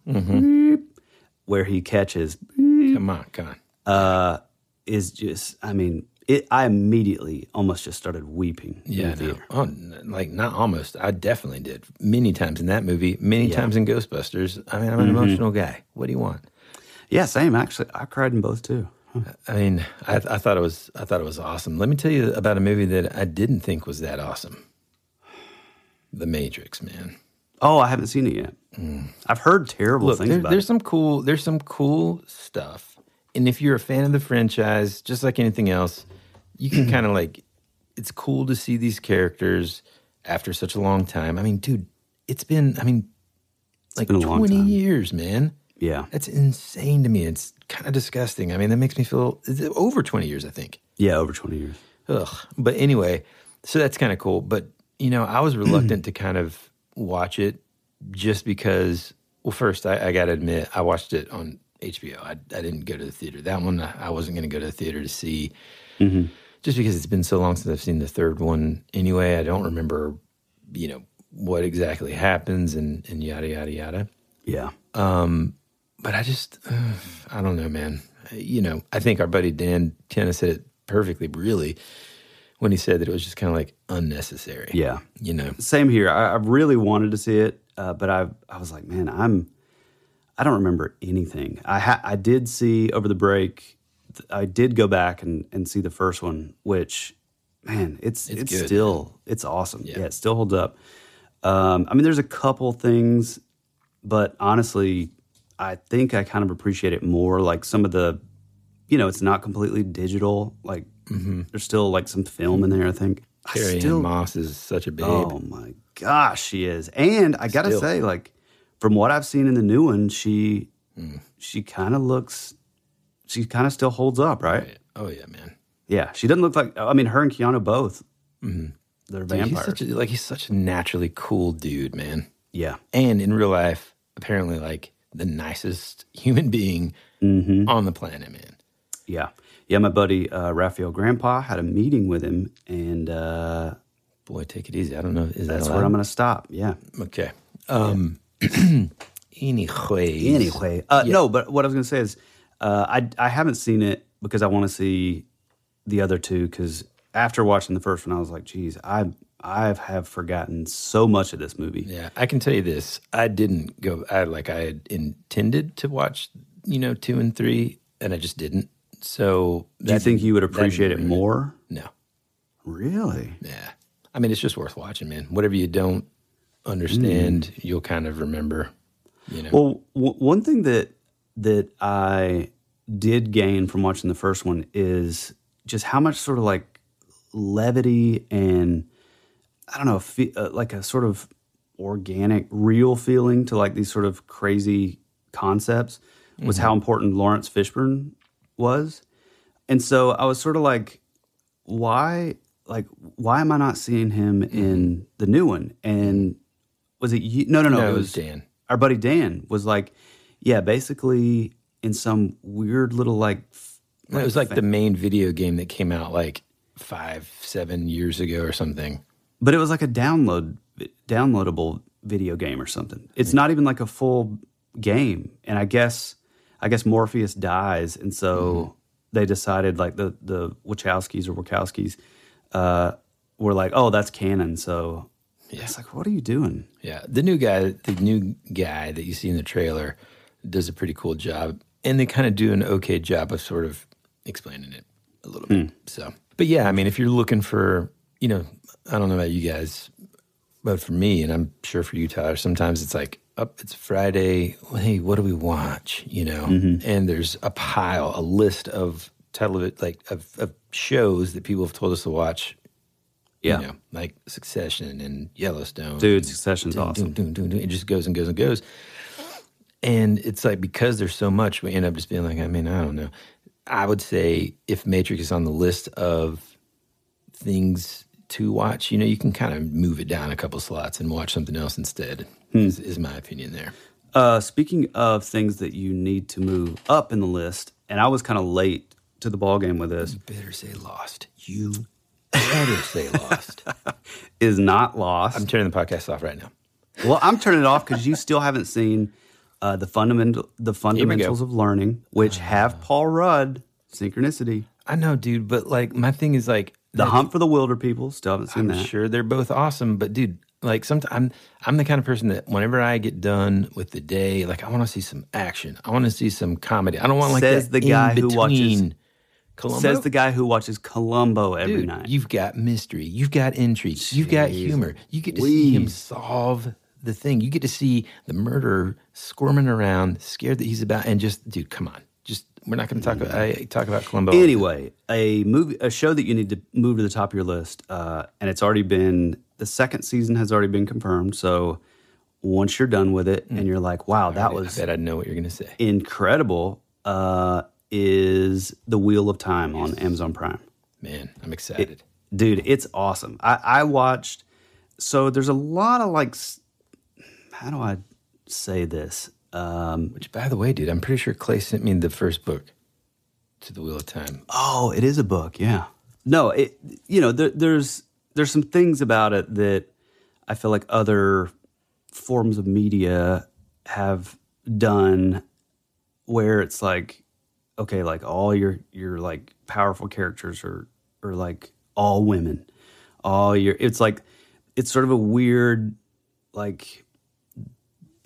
Mm-hmm. beep, where he catches Come on, come on. uh, is just, I mean, it. I immediately almost just started weeping in Yeah, no. Oh, like not almost. I definitely did many times in that movie, many times in Ghostbusters. I mean, I'm an Mm-hmm. emotional guy. What do you want? Yeah, same. Actually, I cried in both too. I mean, I, I thought it was, I thought it was awesome. Let me tell you about a movie that I didn't think was that awesome. The Matrix, man. Oh, I haven't seen it yet. I've heard terrible Mm. Look, things there- about there's it. some cool, there's some cool stuff, and if you're a fan of the franchise, just like anything else, you can kind of like, it's cool to see these characters after such a long time. I mean, dude, it's been, I mean, like been 20 years, man. Yeah, That's insane to me. It's kind of disgusting. I mean, that makes me feel over 20 years, I think. yeah, over twenty years. Ugh. But anyway, so that's kind of cool. But, you know, I was reluctant to kind of watch it just because, well, first, I, I got to admit, I watched it on HBO. I, I didn't go to the theater. That one, I I wasn't going to go to the theater to see mm-hmm. Just because it's been so long since I've seen the third one anyway. I don't remember, you know, what exactly happens and, and yada, yada, yada Yeah, but I just, uh, I don't know, man. You know, I think our buddy Dan kind of said it perfectly, really, when he said that it was just kind of like unnecessary. yeah. You know, Same here. I, I really wanted to see it. uh, but I I was like, man, I'm I don't remember anything. I ha- I did see over the break. I did go back and, and see the first one, which man, it's it's, It's still it's awesome. Yeah. Yeah. it still holds up. Um, I mean, there's a couple things, but honestly, I think I kind of appreciate it more. Like some of the, you know, it's not completely digital. Like there's still like some film in there. I think. I Carrie-Anne Moss is such a babe. Oh my gosh, she is. And I gotta Still. say, like, from what I've seen in the new one, she she kind of looks she kind of still holds up, right? Oh yeah, man. Yeah, she doesn't look like I mean her and Keanu both. They're Dude, he's vampires. such a, like he's such a naturally cool dude, man. yeah. And in real life, apparently like the nicest human being on the planet, man. Yeah. Yeah, my buddy uh, Raphael Grandpa had a meeting with him, and uh, Boy, take it easy. I don't know. Is that's that where I'm going to stop. Yeah. Okay. Um. anyways. Anyway, uh, no, but what I was going to say is, uh, I I haven't seen it because I want to see the other two. Because after watching the first one, I was like, geez, I I have forgotten so much of this movie. Yeah, I can tell you this. I didn't go. I like I had intended to watch, you know, two and three, and I just didn't. So Do you think you would appreciate it more? No. Really? Yeah. I mean, it's just worth watching, man. Whatever you don't understand, you'll kind of remember. You know. Well, w- one thing that that I did gain from watching the first one is just how much sort of like levity and I don't know, fe- uh, like a sort of organic, real feeling to like these sort of crazy concepts was how important Laurence Fishburne was. And so I was sort of like, why, like, why am I not seeing him in the new one? And was it you? No, no, no. No, it was Dan. Our buddy Dan was like, yeah, basically in some weird little like, f- it was like the main video game that came out like five, seven years ago or something. but it was like a download, downloadable video game or something. It's not even like a full game. And I guess, I guess Morpheus dies, and so they decided like the the Wachowskis or Wachowskis uh, were like, oh, that's canon. So it's like, what are you doing? Yeah, the new guy, the new guy that you see in the trailer, does a pretty cool job, and they kind of do an okay job of sort of explaining it a little bit. Hmm. So, but yeah, I mean, if you're looking for, you know, I don't know about you guys, but for me, and I'm sure for you, Tyler, sometimes it's like, up, it's Friday. Well, hey, what do we watch? You know, mm-hmm. and there's a pile, a list of television, like of, of shows that people have told us to watch. Yeah. You know, like Succession and Yellowstone. Dude, Succession's Doom, awesome. doom, doom, doom. It just goes and goes and goes. And it's like because there's so much, we end up just being like, I mean, I don't know. I would say if Matrix is on the list of things to watch, you know, you can kind of move it down a couple slots and watch something else instead. Is, is my opinion there. Uh, speaking of things that you need to move up in the list, and I was kind of late to the ball game with this, Better say lost. You better say lost. is not lost. I'm turning the podcast off right now. Well, I'm turning it off because you still haven't seen uh, the fundamental the fundamentals of learning, which have Paul Rudd synchronicity. I know, dude, but like my thing is like The Hunt for the Wilderpeople. Still haven't seen I'm that. sure they're both awesome, but dude, like sometimes I'm I'm the kind of person that whenever I get done with the day, like I want to see some action. I want to see some comedy. I don't want like Says the guy who watches- Columbo. Says the guy who watches Columbo every Dude, night. You've got mystery. You've got intrigue. You've got humor. You get to see him solve the thing. You get to see the murderer squirming around, scared that he's about, and just, dude, come on. Just, we're not going to talk about, I talk about Columbo. all the time. Anyway, a movie, a show that you need to move to the top of your list, uh, and it's already been the second season has already been confirmed. So once you're done with it, and you're like, "Wow, that I was bet I know what you're going to say. incredible," uh, is the Wheel of Time on Amazon Prime. Man, I'm excited. Dude, it's awesome. I, I watched. So there's a lot of like, s- how do I say this? Um, Which, by the way, dude, I'm pretty sure Clay sent me the first book to the Wheel of Time. Oh, it is a book. Yeah. No, it. You know, there, there's there's some things about it that I feel like other forms of media have done, where it's like, okay, like all your your like powerful characters are are like all women, all your. It's like it's sort of a weird like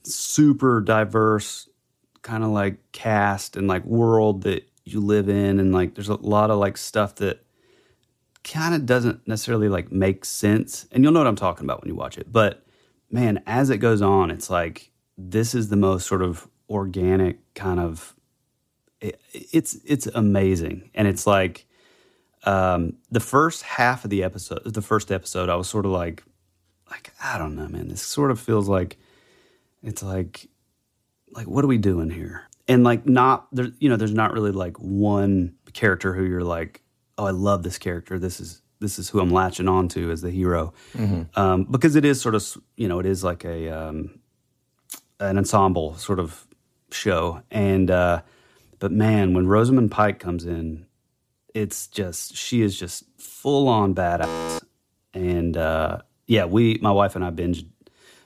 super diverse kind of like cast and like world that you live in and like there's a lot of like stuff that kind of doesn't necessarily like make sense. And you'll know what i'm talking about when you watch it. But man as it goes on it's like this is the most sort of organic kind of it, it's it's amazing. And it's like um the first half of the episode the first episode i was sort of like like i don't know man this sort of feels like it's like like what are we doing here? And like not there you know there's not really like one character who you're like oh i love this character. This is this is who i'm latching on to as the hero. Um, because it is sort of you know it is like a um, an ensemble sort of show. And uh but man when rosamund pike comes in it's just she is just full on badass. And uh yeah we my wife and i binged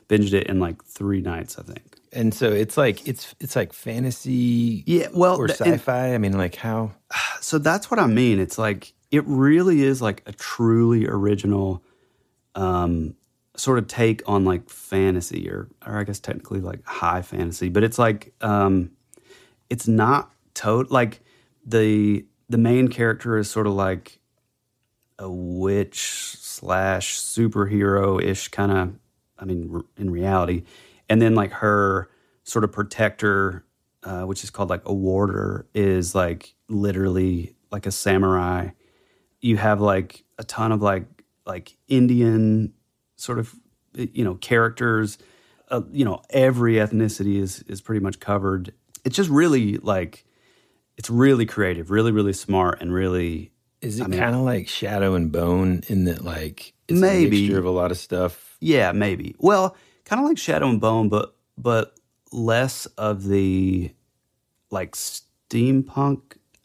binged it in like three nights i think And so it's like it's it's like fantasy, Yeah, well, or sci-fi. I mean, like how? so that's what I mean. It's like it really is like a truly original um sort of take on like fantasy or or I guess technically like high fantasy, but it's like um it's not tot like the the main character is sort of like a witch slash superhero ish kind of I mean r- in reality. And then like her sort of protector uh, which is called like a warder is like literally like a samurai. You have like a ton of like like Indian sort of you know characters. Uh, you know every ethnicity is is pretty much covered. It's just really like it's really creative really really smart and really Is it I mean- kind of like Shadow and Bone in that like it's a Maybe. mixture of a lot of stuff? Yeah, maybe. Well, kind of like Shadow and Bone, but but less of the like steampunk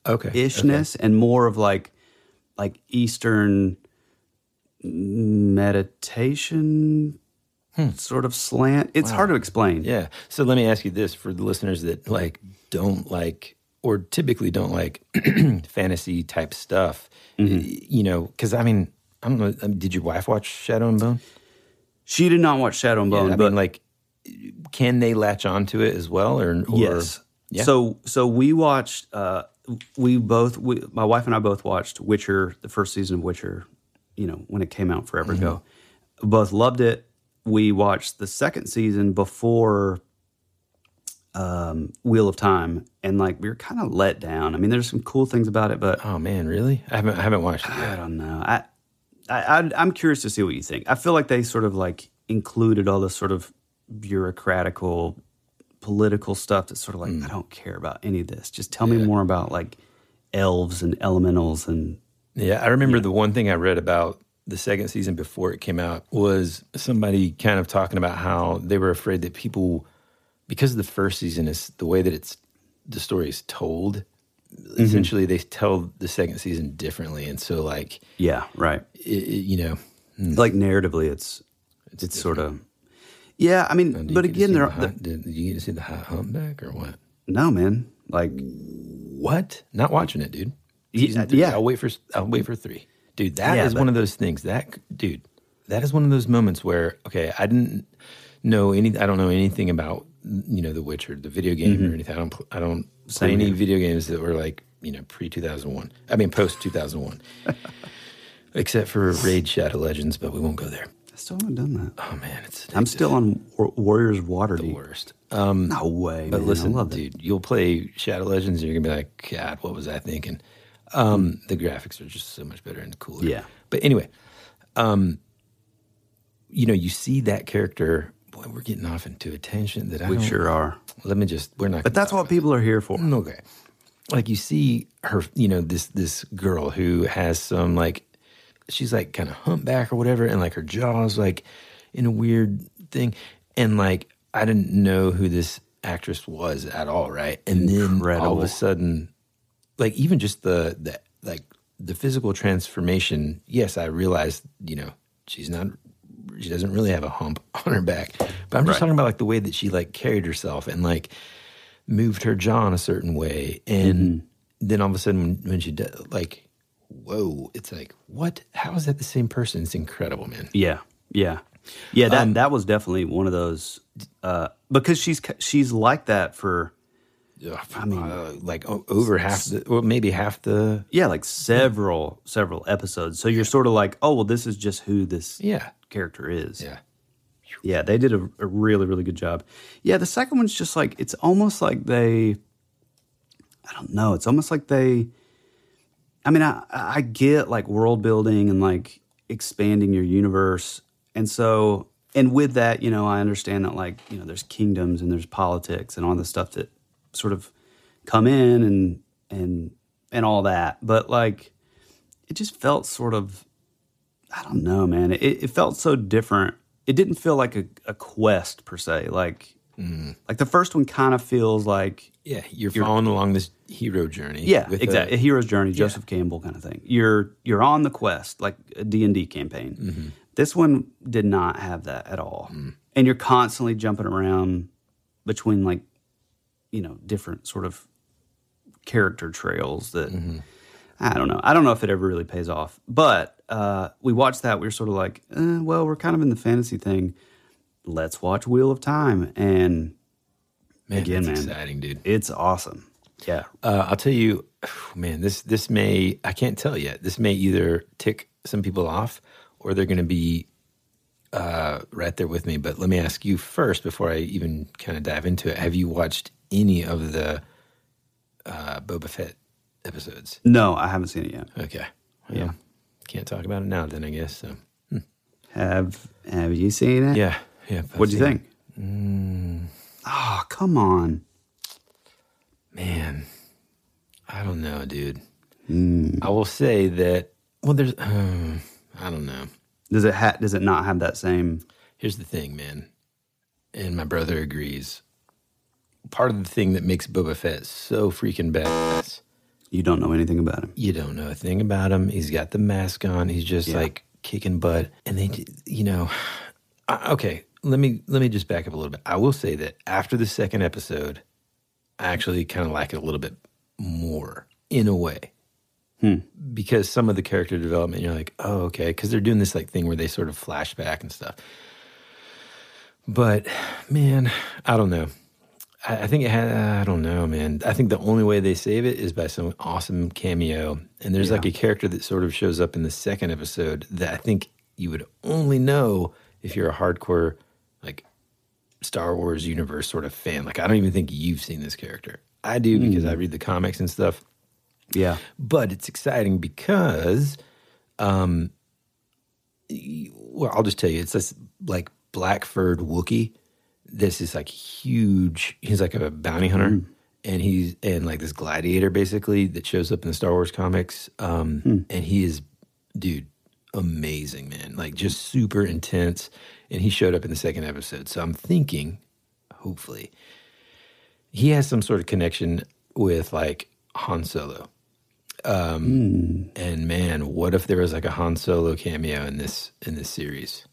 Okay, ishness and more of like like Eastern meditation sort of slant. It's hard to explain. Yeah. So let me ask you this for the listeners that like don't like or typically don't like fantasy type stuff. Mm-hmm. You know, because I mean, I don't know. Did your wife watch Shadow and Bone? She did not watch Shadow and Bone, Yeah, I but mean, like, can they latch onto it as well? Or, or yes. Yeah. So so we watched. Uh, we both. We, my wife and I both watched Witcher, the first season of Witcher. You know when it came out forever ago. Both loved it. We watched the second season before um, Wheel of Time, and like we were kind of let down. I mean, there's some cool things about it, but oh man, really? I haven't I haven't watched it I don't know. I, I, I'm curious to see what you think. I feel like they sort of like included all this sort of bureaucratical, political stuff that's sort of like hmm. I don't care about any of this. Just tell me more about like elves and elementals and Yeah, I remember the one thing I read about the second season before it came out was somebody kind of talking about how they were afraid that people, because the first season is the way that it's the story is told. Mm-hmm. Essentially, they tell the second season differently, and so like, yeah, right. it, it- you know, hmm. Like narratively, it's it's, sort of yeah. I mean, oh, but again, there the hot, did, did you get to see the hot humpback or what? no man. Like What? Not watching it, dude. Season three. yeah. I'll wait for I'll wait for three, dude. That is Yeah, but- one of those things. That dude, that is one of those moments where okay, I didn't know any. I don't know anything about you know The Witcher, the video game mm-hmm. or anything. I don't. I don't Any video games that were like you know pre two thousand one. I mean post two thousand one, except for Raid Shadow Legends, but we won't go there. I still haven't done that. Oh man, it's I'm still on War- Warriors Water. the worst. Um, No way, But man. listen, I love dude, you'll play Shadow Legends and you're gonna be like, God, what was I thinking? Um, The graphics are just so much better and cooler. Yeah. But anyway, um, you know, you see that character. Boy, we're getting off into a tangent that I We sure are. Let me just. We're not. But that's what people are here for. Mm, okay. Like you see her, you know, this this girl who has some like she's like kind of humpback or whatever, and like her jaw's like in a weird thing. And like I didn't know who this actress was at all, right? And then all of a sudden, like even just the the like the physical transformation, yes, I realized, you know, she's not she doesn't really have a hump on her back. But I'm just Right. talking about like the way that she like carried herself and like moved her jaw in a certain way. And Mm-hmm. then all of a sudden when, when she does like, whoa, it's like, what? How is that the same person? It's incredible, man. Yeah, yeah. Yeah, that Um, that was definitely one of those uh, because she's she's like that for I mean, uh, like o- over half the, well, maybe half the. yeah, like several several episodes. So you're sort of like, oh well, this is just who this Yeah. character is. Yeah. Yeah, they did a, a really, really good job. Yeah, the second one's just like it's almost like they I don't know, it's almost like they I mean, I I get like world building and like expanding your universe. And so and with that, you know, I understand that like, you know, there's kingdoms and there's politics and all the stuff that sort of come in and and and all that. But like it just felt sort of I don't know, man. It, it felt so different. It didn't feel like a, a quest per se. Like, mm. like the first one kind of feels like, Yeah, you're, you're following along this hero journey. yeah, exactly, a, A, hero's journey, Joseph Campbell kind of thing. You're you're on the quest, like a D and D campaign. Mm-hmm. This one did not have that at all, mm. and you're constantly jumping around between like, you know, different sort of character trails that. I don't know. I don't know if it ever really pays off. But uh, we watched that. We were sort of like, eh, well, we're kind of in the fantasy thing. Let's watch Wheel of Time. And man, again, man, exciting, dude. it's awesome. Yeah. Uh, I'll tell you, man, this this may I can't tell yet. This may either tick some people off or they're going to be uh, right there with me. But let me ask you first before I even kind of dive into it. Have you watched any of the uh, Boba Fett episodes? No, I haven't seen it yet. Okay, well, Yeah. can't talk about it now. Then I guess so. Have Have you seen it? Yeah, yeah. What do you think? Mm. Oh, come on. Man, I don't know, dude. Hmm. I will say that. Well, there's. Uh, I don't know. Does it ha- Does it not have that same? Here's the thing, man, and my brother agrees. Part of the thing that makes Boba Fett so freaking badass, You don't know anything about him. you don't know a thing about him. He's got the mask on. He's just Yeah. like kicking butt, and they, you know, I- okay. Let me let me just back up a little bit. I will say that after the second episode, I actually kind of like it a little bit more in a way. Hmm. Because some of the character development, you're like, oh, okay. Because they're doing this like thing where they sort of flashback and stuff. But man, I don't know. I, I think it had. I don't know, man. I think the only way they save it is by some awesome cameo. And there's like a character that sort of shows up in the second episode that I think you would only know if you're a hardcore like Star Wars universe sort of fan. Like I don't even think you've seen this character. I do because I read the comics and stuff. Yeah. But it's exciting because, um, well, I'll just tell you, it's this like black furred Wookiee. This is like huge. He's like a bounty hunter, and he's and like this gladiator basically that shows up in the Star Wars comics. Um, and he is, dude, amazing man. Like just super intense. And he showed up in the second episode. So I'm thinking, hopefully, he has some sort of connection with like Han Solo. Um, And man, what if there was like a Han Solo cameo in this in this series?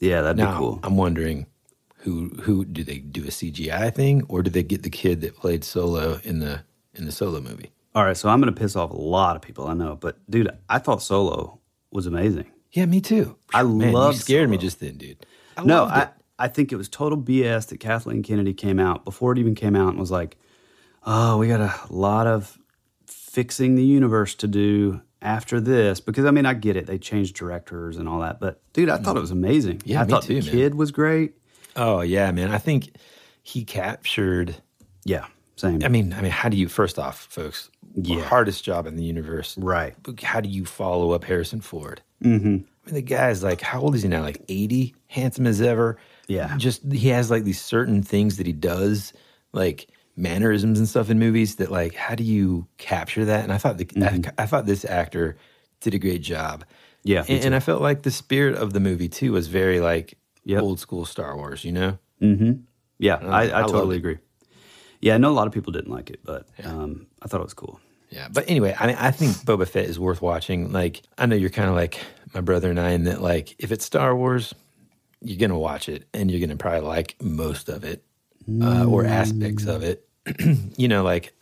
Yeah, that'd Now be cool. I'm wondering who who do they do a CGI thing or do they get the kid that played Solo in the in the Solo movie? All right, so I'm going to piss off a lot of people I know, but dude, I thought Solo was amazing. Yeah, me too. I love you scared me just then, dude. I no, I. I think it was total BS that Kathleen Kennedy came out before it even came out and was like, "Oh, we got a lot of fixing the universe to do after this." Because I mean, I get it; they changed directors and all that, but dude, I thought it was amazing. Yeah, I me thought too, the man. kid was great. Oh yeah, man. I think he captured Yeah, same. I mean, I mean, how do you first off, folks? Yeah. hardest job in the universe, Right. But How do you follow up Harrison Ford? Mm-hmm. I mean, the guy's like, how old is he now? Like eighty, handsome as ever. Yeah. just he has like these certain things that he does, like mannerisms and stuff in movies. That like, how do you capture that? And I thought the I, I thought this actor did a great job. Mm-hmm. Yeah, and, and I felt like the spirit of the movie too was very like Yep. old school Star Wars. You know? yeah, I, I I, totally agree. Yeah, I know a lot of people didn't like it, but um, I thought it was cool. Yeah, but anyway, I mean, I think Boba Fett is worth watching. Like, I know you're kind of like my brother and I, in that like, if it's Star Wars, you're gonna watch it, and you're gonna probably like most of it uh, or aspects of it. you know, like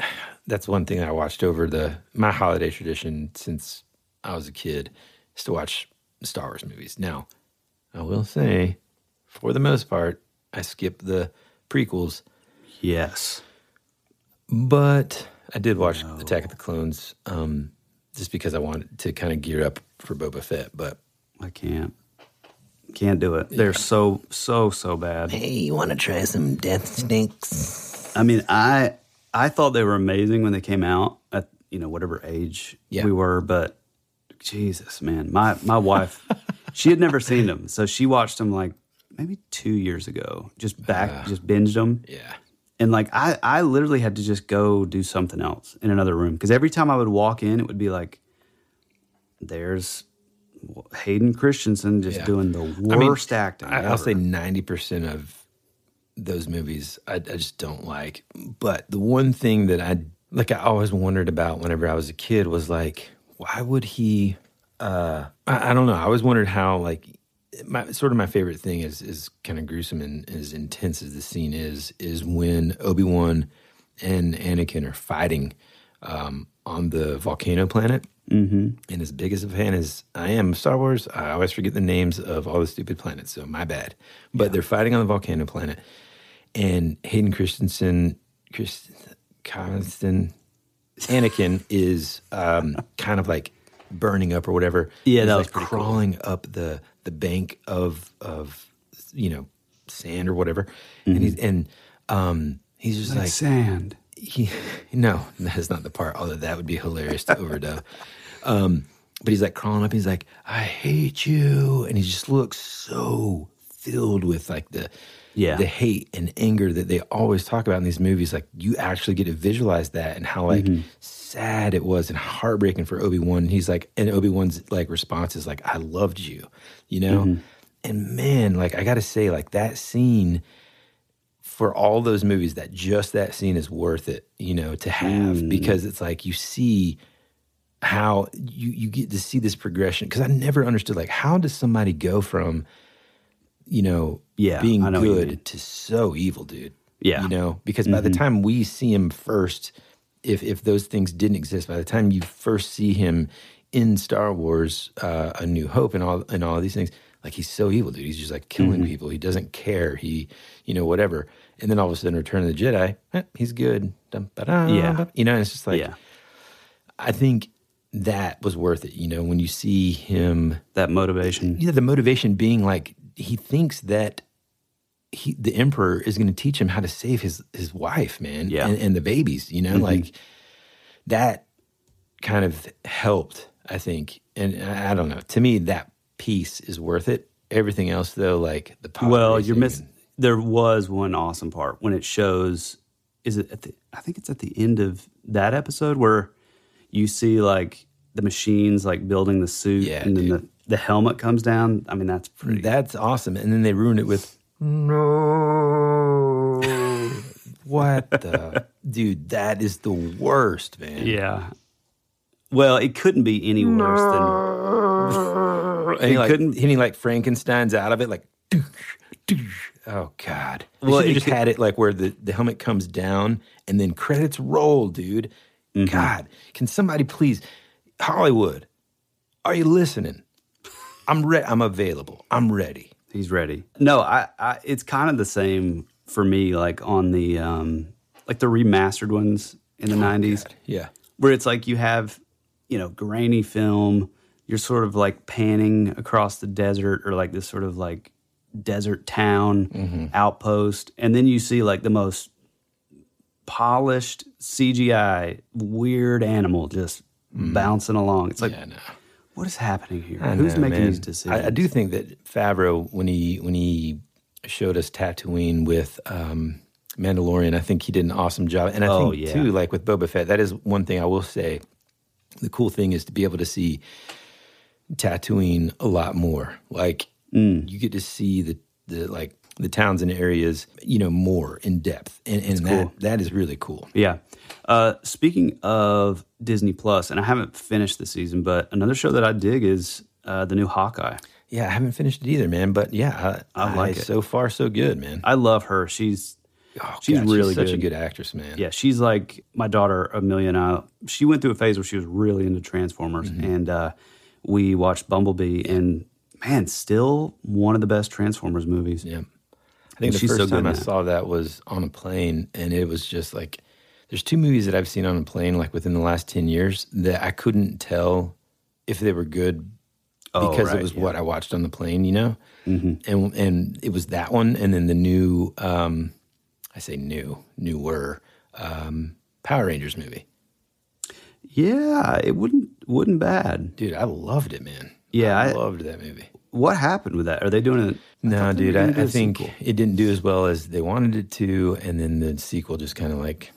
that's one thing I watched over the my holiday tradition since I was a kid is to watch Star Wars movies. Now, I will say for the most part, I skip the prequels, Yes. but I did watch Attack of the Clones um, just because I wanted to kind of gear up for Boba Fett. But I can't. Can't do it. They're so so so bad. hey, you want to try some Death Sticks? I mean, I I thought they were amazing when they came out at you know whatever age Yeah. we were, but Jesus, man, my my wife, she had never seen them, so she watched them like maybe two years ago, just back, just binged them, Yeah. and like I I literally had to just go do something else in another room because every time I would walk in, it would be like, there's Hayden Christensen just Yeah. doing the I mean, worst acting. I, I'll say ninety percent of those movies I, I just don't like. But the one thing that I like, I always wondered about whenever I was a kid was like, why would he? Uh, I, I don't know. I always wondered how like my sort of my favorite thing is is kind of gruesome and as intense as the scene is is when Obi Wan and Anakin are fighting um, on the volcano planet. Mm-hmm. And as big as a fan as I am of Star Wars, I always forget the names of all the stupid planets. So my bad. But they're fighting on the volcano planet, and Hayden Christensen, Christ, Constant, Anakin is um, kind of like burning up or whatever. Yeah, He's that like was pretty cool. crawling up the the bank of of you know sand or whatever, Mm-hmm. and he's and um, he's just like sand. he, no, that is not the part. Although that would be hilarious to overdub. Um, but he's like crawling up. He's like, "I hate you," and he just looks so filled with like the Yeah. the hate and anger that they always talk about in these movies. Like you actually get to visualize that and how like mm-hmm. sad it was and heartbreaking for Obi Wan. He's like, and Obi Wan's like response is like, "I loved you," you know. Mm-hmm. And man, like I got to say, like that scene for all those movies that just that scene is worth it, you know, to have mm. because it's like you see how you you get to see this progression because I never understood like how does somebody go from you know Yeah, being know what you mean. good to so evil, dude. Yeah. you know because by the time we see him first, if if those things didn't exist, by the time you first see him in Star Wars, uh, A New Hope, and all and all these things, like he's so evil, dude. He's just like killing Mm-hmm. people. He doesn't care. He, you know, whatever. And then all of a sudden, Return of the Jedi, eh, he's good. Yeah. you know, it's just like yeah, I think that was worth it. You know, when you see him, that motivation. you know, the motivation being like he thinks that he, the emperor, is going to teach him how to save his his wife, man, Yeah. and, and the babies. You know, mm-hmm. like that kind of helped. I think, and I I don't know. To me, that piece is worth it. Everything else, though, like the Well, you're missing. There was one awesome part when it shows. Is it at the? I think it's at the end of that episode where you see like the machines like building the suit, Yeah, and then dude. the, the helmet comes down. I mean, that's pretty. That's awesome. And then they ruined it with no. what the dude? That is the worst, man. yeah. Well, it couldn't be any worse than. and he like, couldn't- and he like Frankenstein's out of it, like. Oh God! They Well, should've just could- had it like where the, the helmet comes down and then credits roll, dude. Mm-hmm. God, can somebody please, Hollywood? Are you listening? I'm ready. I'm available. I'm ready. he's ready. No, I, I. It's kind of the same for me. Like on the um, like the remastered ones in the '90s. Yeah. where it's like you have, you know, grainy film. You're sort of like panning across the desert or like this sort of like desert town outpost. And then you see like the most polished CGI weird animal just bouncing along. It's like, Yeah, no. What is happening here? I Who's know, making man. these decisions? I, I do think that Favreau, when he when he showed us Tatooine with um, Mandalorian, I think he did an awesome job. And I Oh, think yeah. too, like with Boba Fett, that is one thing I will say. The cool thing is to be able to see Tatooine a lot more. Like Mm. you get to see the the like the towns and areas, you know, more in depth, and, and that that is really cool. Yeah. Uh, speaking of Disney Plus, and I haven't finished the season, but another show that I dig is uh, the new Hawkeye. Yeah, I haven't finished it either, man. But yeah, I, I like it. So far, so good, man. I love her. She's Oh, she's God, really such a good. good actress, man. Yeah, she's like my daughter Amelia and I. She went through a phase where she was really into Transformers, Mm-hmm. and uh, we watched Bumblebee, and man, still one of the best Transformers movies. Yeah. I think the She's so first good time I saw that was on a plane, and it was just like there's two movies that I've seen on a plane like within the last ten years that I couldn't tell if they were good Oh, because right, it was yeah. what I watched on the plane, you know, Mm-hmm. and and it was that one, and then the new, um, I say new, newer um, Power Rangers movie, Yeah, it wouldn't wouldn't bad. dude. I loved it, man. Yeah, I, I- loved that movie. What happened with that? Are they doing it? No, dude, I, I think sequel. it didn't do as well as they wanted it to, and then the sequel just kind of like,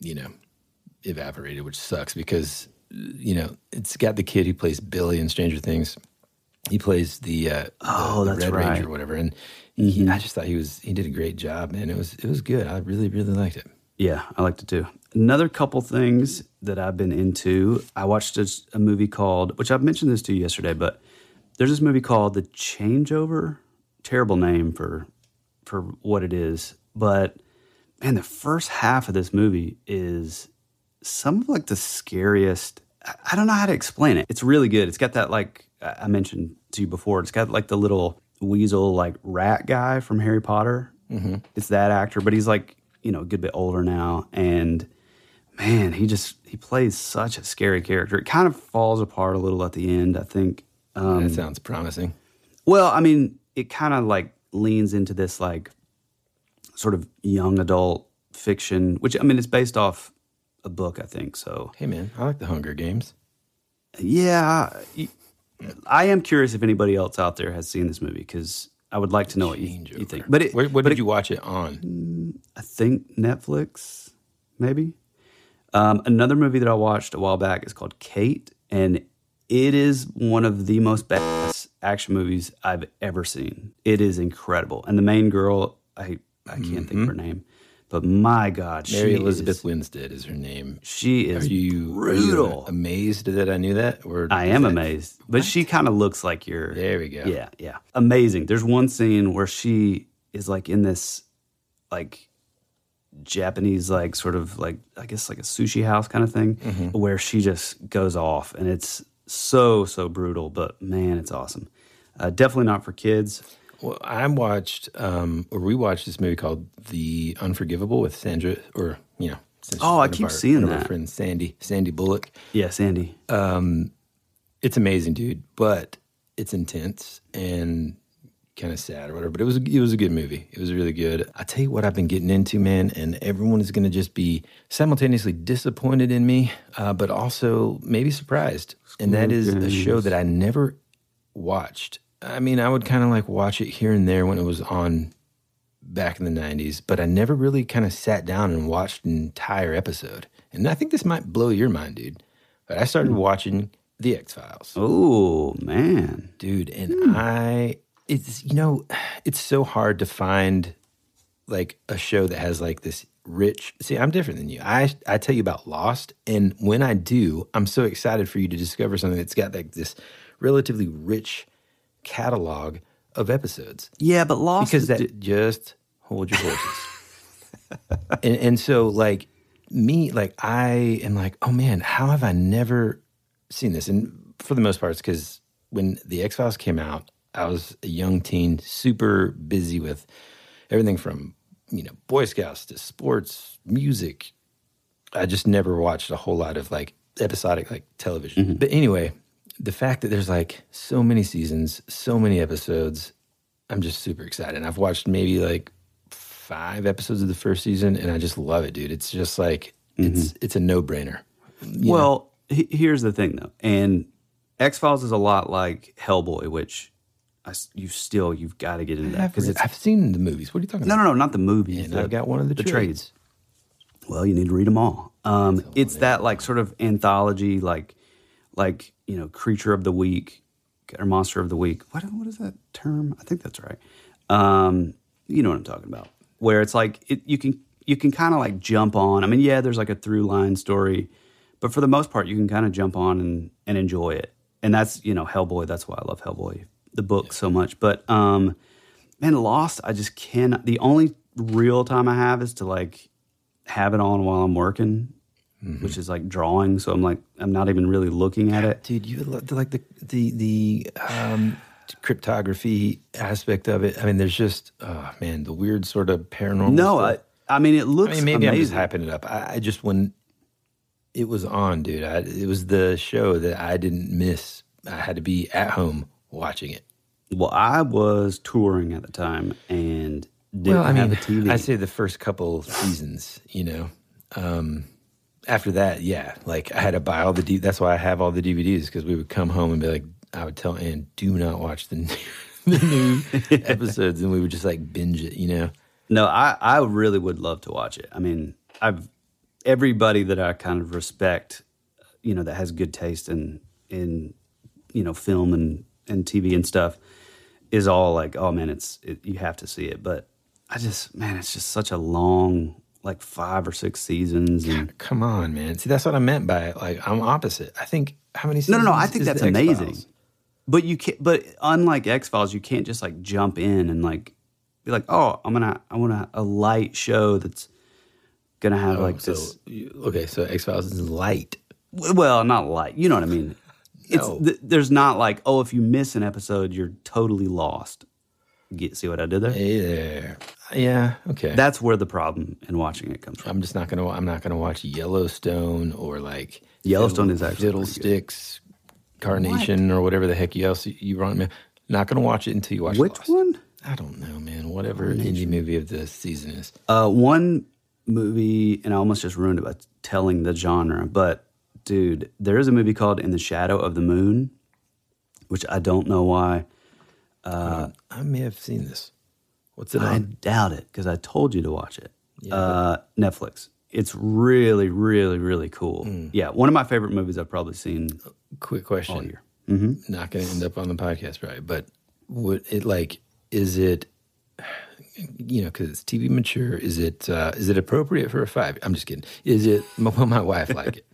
you know, evaporated, which sucks because you know it's got the kid who plays Billy in Stranger Things. He plays the uh, Oh, the, the that's Red right. Mm-hmm. Ranger or whatever, and he, I just thought he was he did a great job, man. It was it was good. I really really liked it. Yeah, I liked it too. Another couple things that I've been into. I watched a, a movie called, which I've mentioned this to you yesterday, but there's this movie called The Changeover. Terrible name for for what it is, but man, the first half of this movie is some of like the scariest. I don't know how to explain it. It's really good. It's got that like I I mentioned to you before. It's got like the little weasel like rat guy from Harry Potter. Mm-hmm. It's that actor, but he's like you know a good bit older now, and man, he just he plays such a scary character. It kind of falls apart a little at the end. I think. Um, that sounds promising. well, I mean, it kind of like leans into this like sort of young adult fiction, which I mean, it's based off a book, I think. So Hey, man, I like the Hunger Games. yeah, I am curious if anybody else out there has seen this movie because I would like to know what you, you think. But it, Where, what but did it- you watch it on? I think Netflix, maybe. Um, another movie that I watched a while back is called Kate, and it is one of the most badass action movies I've ever seen. It is incredible, and the main girl, I I can't think of her name, but my God, Mm-hmm. Mary she Elizabeth is, Winstead is her name. she Are is you, are you amazed that I knew that? Or I am that- amazed, but she kind of looks like your. There we go. Yeah, yeah, amazing. There's one scene where she is like in this, like Japanese, like sort of like I guess like a sushi house kind of thing, Mm-hmm. where she just goes off, and it's so so brutal. But man, it's awesome. Uh, definitely not for kids. Well, I watched um, or rewatched this movie called The Unforgivable with Sandra, or you know, Oh, I keep our- seeing one of our that. friends Sandy, Sandy Bullock. Yes, Andy. It's amazing, dude, but it's intense and kind of sad or whatever. But it was a, it was a good movie. It was really good. I tell you what, I've been getting into, man, and everyone is going to just be simultaneously disappointed in me, uh, but also maybe surprised. And that is a show that I never watched. I mean, I would kind of like watch it here and there when it was on back in the 90s, but I never really kind of sat down and watched an entire episode. And I think this might blow your mind, dude. But I started watching The X Files Oh man, dude and i it's you know it's so hard to find like a show that has like this rich see i'm different than you. I i tell you about lost and when i do i'm so excited for you to discover something that's got like this relatively rich catalog of episodes. Yeah, but Lost because that di- just hold your horses. And, and so like me like i am like oh man how have i never seen this? And for the most part it's because when the x-files came out i was a young teen super busy with everything from you know boy scouts to sports music. I just never watched a whole lot of like episodic like television. Mm-hmm. But anyway the fact that there's like so many seasons so many episodes i'm just super excited. And i've watched maybe like five episodes of the first season and i just love it dude. It's just like it's mm-hmm. it's a no-brainer well, he- here's the thing though, and X Files is a lot like Hellboy, which I you still you've got to get into that because I've seen the movies what are you talking no, about no, no, no, not the movies. and the- i've got one of the, trades. Well, you need to read them all. Um, it's that like sort of anthology, like like you know, creature of the week or monster of the week. What what is that term? I think that's right. Um, you know what I'm talking about. Where it's like it, you can you can kind of like jump on. I mean, yeah, there's like a through line story, but for the most part, you can kind of jump on and and enjoy it. And that's you know Hellboy. That's why I love Hellboy, the book so much. But um, man, Lost, I just cannot. The only real time I have is to like have it on while I'm working, which is like drawing. So I'm like, I'm not even really looking at it. dude you like the the the um cryptography aspect of it. I mean, there's just oh man, the weird sort of paranormal. No, I. I mean it looks I mean, maybe amazing. I'm just hyping it up. I, I just when it was on, dude, I, it was the show that I didn't miss. I had to be at home watching it. Well, I was touring at the time and didn't well, I mean, have a TV. I say the first couple seasons, you know. Um, after that, yeah, like I had to buy all the. D- that's why I have all the DVDs because we would come home and be like, I would tell Ann, do not watch the new, the new episodes, and we would just like binge it, you know. No, I, I really would love to watch it. I mean, I've everybody that I kind of respect, you know, that has good taste in in you know film and and TV and stuff, is all like, oh man, it's it, you have to see it. But I just man, it's just such a long, like five or six seasons, and Come on, man. See, that's what I meant by like I'm opposite. I think how many? no, Seasons no, no, I think that's amazing. But you can't. But unlike X Files, you can't just like jump in and like be like, oh, I'm gonna, I want a, a light show that's gonna have Oh, like so this. okay, so X Files is light. Well, not light. You know what I mean? It's No. th- there's not like, oh, if you miss an episode, you're totally lost. Get see what I did there? Yeah, yeah, okay. That's where the problem in watching it comes from. I'm just not gonna. I'm not gonna watch Yellowstone or like Yellowstone is actually Fiddlesticks, Carnation or whatever the heck you else you, run. Man, not gonna watch it until you watch. Which Lost. one? I don't know, man. Whatever indie movie of the season is. Uh, one movie, and I almost just ruined it by telling the genre, but dude, there is a movie called In the Shadow of the Moon, which I don't know why. I may have seen this. What's it I on? doubt it because I told you to watch it. uh, Netflix. It's really, really, really cool. Yeah, one of my favorite movies I've probably seen. Quick question. all year. Mm-hmm. Not gonna end up on the podcast, right? But would it like? Is it? You know, because it's TV mature. Is it? Uh, is it appropriate for a five? I'm just kidding. Is it? Will my wife like it?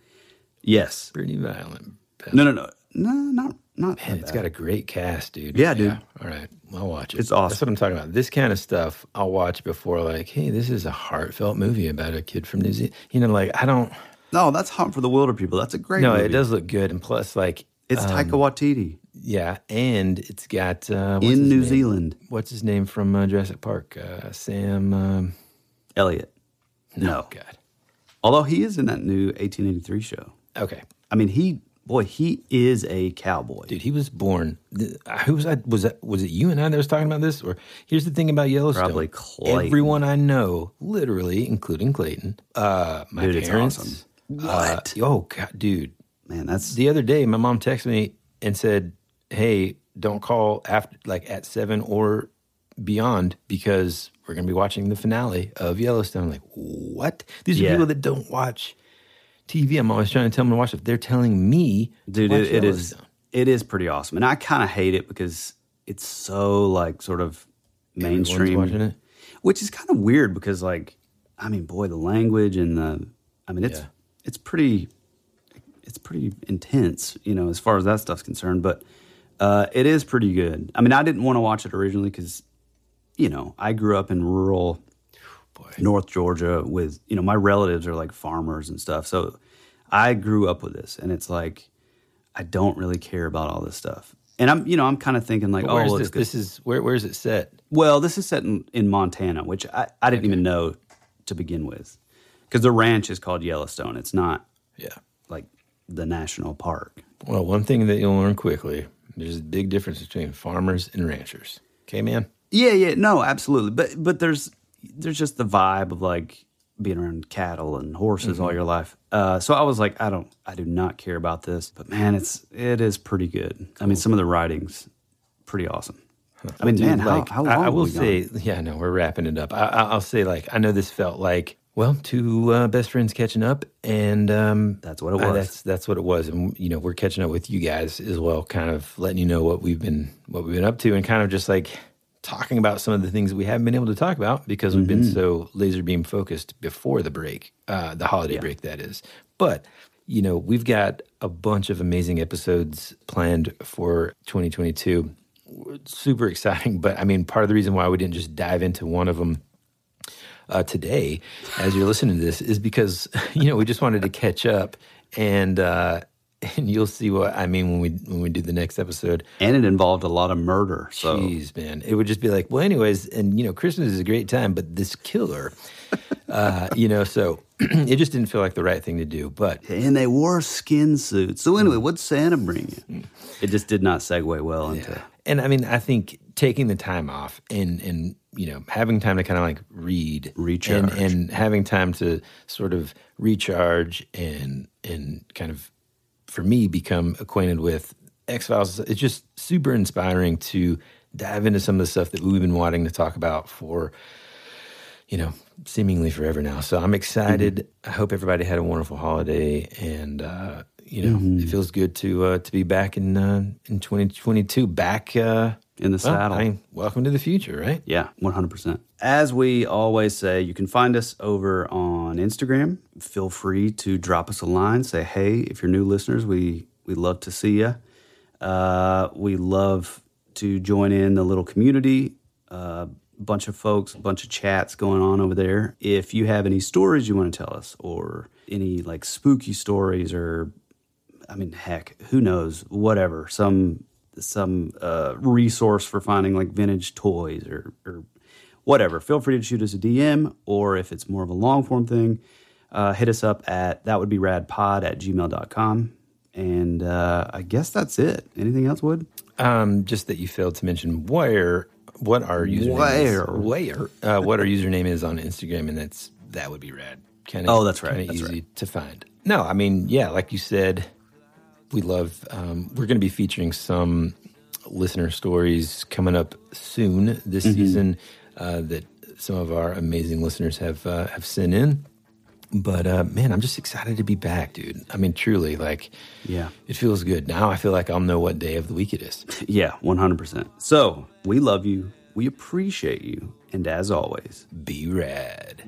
Yes. Pretty violent. No, no, no, no, not not. Man, it's bad. got a great cast, dude. Yeah, dude. All right, I'll watch it. It's awesome. That's what I'm talking about. This kind of stuff I'll watch before, like, hey, this is a heartfelt movie about a kid from New Zealand. You know, like I don't. No, that's Hunt for the Wilderpeople. That's a great. No, movie. it does look good, and plus, like, It's um, Taika Waititi Yeah, and it's got uh, in New name? Zealand. What's his name from uh, Jurassic Park? Uh, Sam. Um, Elliott. No, God. although he is in that new 1883 show. Okay, I mean, he boy, he is a cowboy. dude, he was born. th- Who was I? Was that? Was it you and I that was talking about this? Or here's the thing about Yellowstone. Probably Clayton. Everyone I know, literally, including Clayton, uh, my Dude, it's parents. awesome. uh, What? oh God, dude! Man, that's The other day, my mom texted me and said, "Hey, don't call after like at seven or beyond because we're gonna be watching the finale of Yellowstone." I'm like, what? These are Yeah. people that don't watch TV. I'm always trying to tell them to watch it. They're telling me, dude it, it is it is pretty awesome and i kind of hate it because it's so like sort of mainstream which is kind of weird because like i mean boy the language and the i mean it's Yeah. it's pretty it's pretty intense you know as far as that stuff's concerned but uh, it is pretty good i mean i didn't want to watch it originally because you know i grew up in rural North Georgia with you know my relatives are like farmers and stuff. So I grew up with this, and it's like I don't really care about all this stuff. And I'm you know I'm kind of thinking like oh well, this? This is where? Where's it set? well this is set in, in Montana, which I, I didn't even know to begin with because the ranch is called Yellowstone. It's not Yeah. like the national park. Well, one thing that you'll learn quickly: there's a big difference between farmers and ranchers. Okay, man. Yeah, yeah, no, absolutely. But but there's there's just the vibe of like being around cattle and horses all your life. Uh, so I was like, I don't, I do not care about this. But man, it's it is pretty good. I mean, some of the writings pretty awesome. I mean, Dude, man, how, like, how long? I, I will gone? say, yeah, no, we're wrapping it up. I, I, I'll say, like, I know this felt like, well, two uh, best friends catching up, and um, That's what it was. that's that's what it was, and you know, we're catching up with you guys as well, kind of letting you know what we've been what we've been up to, and kind of just like talking about some of the things we haven't been able to talk about because we've been Mm-hmm. so laser beam focused before the break, uh, the holiday break, that is. But you know, we've got a bunch of amazing episodes planned for 2022 super exciting. But I mean, part of the reason why we didn't just dive into one of them uh, today, as you're listening to this, is because you know we just wanted to catch up and uh, and you'll see what I mean when we when we do the next episode. And it involved a lot of murder. So Jeez, man, it would just be like, well, anyways, and you know, Christmas is a great time, but this killer, uh, you know, so it just didn't feel like the right thing to do. But and they wore skin suits. So anyway, what'd Santa bring you? It just did not segue well into and I mean, I think taking the time off and and you know having time to kind of like read, Recharge. and, and having time to sort of recharge and and kind of for me become acquainted with X Files. It's just super inspiring to dive into some of the stuff that we've been wanting to talk about for you know seemingly forever now. So I'm excited. I hope everybody had a wonderful holiday and. uh you know, it feels good to uh, to be back in uh, in 2022. Back uh, in the well, saddle. I mean, welcome to the future, right? Yeah, 100%. As we always say, you can find us over on Instagram. Feel free to drop us a line. Say, hey, if you're new listeners, we, we love to see you. Uh, we love to join in the little community. A bunch of folks, a bunch of chats going on over there. If you have any stories you want to tell us or any like spooky stories or I mean, heck, who knows? Whatever, some some uh, resource for finding like vintage toys or or whatever. Feel free to shoot us a DM, or if it's more of a long form thing, uh, hit us up at that would be radpod at gmail.com. And uh, I guess that's it. Anything else, Wood? Um, just that you failed to mention where what our username Where? is. Where uh, what our username is on Instagram, and that's that would be rad. Kind Oh, that's right. Of That's easy right. to find. No, I mean, yeah, like you said, we love. Um, we're going to be featuring some listener stories coming up soon this Mm-hmm. season uh, that some of our amazing listeners have uh, have sent in. But uh, man, I'm just excited to be back, dude. I mean, truly, like, Yeah. it feels good. Now I feel like I'll know what day of the week it is. Yeah, 100%. So we love you. We appreciate you. And as always, Be rad.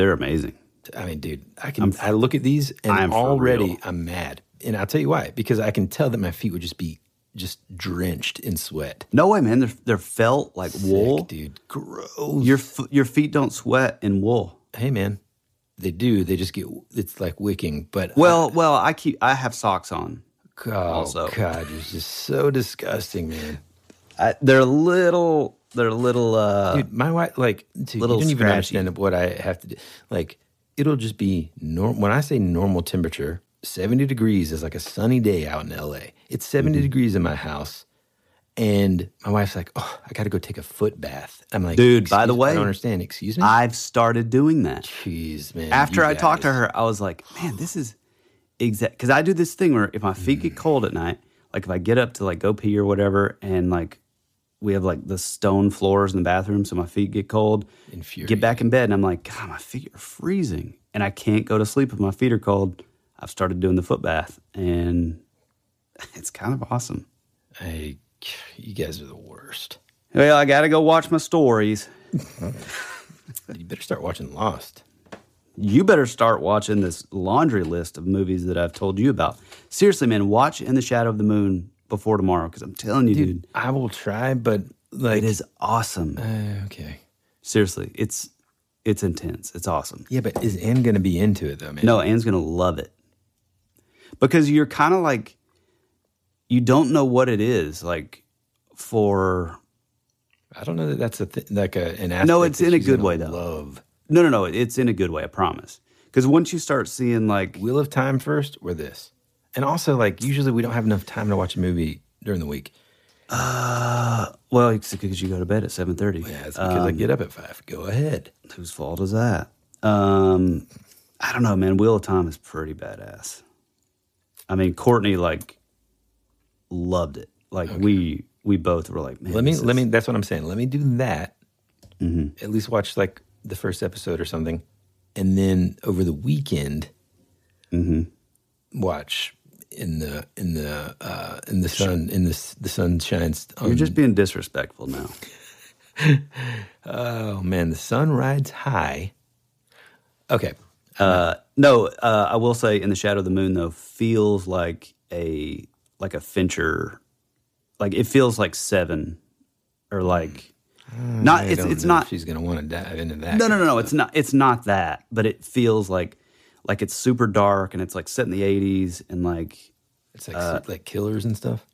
They're amazing. I mean, dude, I can. I look at these and I'm already. I'm mad, and I'll tell you why. Because I can tell that my feet would just be just drenched in sweat. No way, man. They're they're felt like wool. Dude. Gross. Your your feet don't sweat in wool. hey, man, they do. They just get. It's like wicking. But Well, well, I keep I have socks on. oh also. God, it's just so disgusting, man. I, they're a little. They're a little. Uh, Dude, my wife, like, dude, little you don't even understand what I have to do. Like, it'll just be normal. When I say normal temperature, 70 degrees is like a sunny day out in LA. It's 70 Mm-hmm. degrees in my house. And my wife's like, oh, I got to go take a foot bath. I'm like, Dude, by the "Excuse- way, I don't understand. Excuse me? I've started doing that. Jeez, man. After I talked to her, I was like, man, this is exact. Because I do this thing where if my feet Mm. get cold at night, like if I get up to like go pee or whatever, and like we have like the stone floors in the bathroom, so my feet get cold. Get back in bed, and I'm like, God, my feet are freezing, and I can't go to sleep if my feet are cold. I've started doing the foot bath, and it's kind of awesome. I, you guys are the worst. Well, I got to go watch my stories. You better start watching Lost. You better start watching this laundry list of movies that I've told you about. Seriously, man, watch In the Shadow of the Moon before tomorrow because I'm telling you, dude, I will try, but like, it is awesome. Uh, okay. Seriously, it's it's intense. It's awesome. Yeah, but is Anne going to be into it, though, man? No, Anne's gonna love it because you're kind of like you don't know what it is like for. I don't know that that's a th- like a, an aspect No, it's in a good way though. Love No, no, no. It's in a good way. I promise. Because once you start seeing like Wheel of Time first or this, and also like usually we don't have enough time to watch a movie during the week. Uh, well, it's because you go to bed at seven thirty. Yeah, it's because I get up at five. Go ahead. Whose fault is that? Um, I don't know, man. Wheel of Time is pretty badass. I mean, Courtney like loved it. Like we we both were like, man. let me this let is- me. That's what I'm saying. Let me do that. Mm-hmm. At least watch like the first episode or something, and then over the weekend, Mm-hmm. watch in the in the uh, in the sun in the the sun shines. You're just being disrespectful now. oh man, the sun rides high. Okay, Uh, no, uh, I will say, in the Shadow of the Moon though, feels like a like a Fincher, like it feels like Seven, or like not. I It's don't it's know not. she's gonna want to dive into that. No, no, no, no. It's not. It's not that. But it feels like like it's super dark and it's like set in the '80s and like It's like like killers and stuff.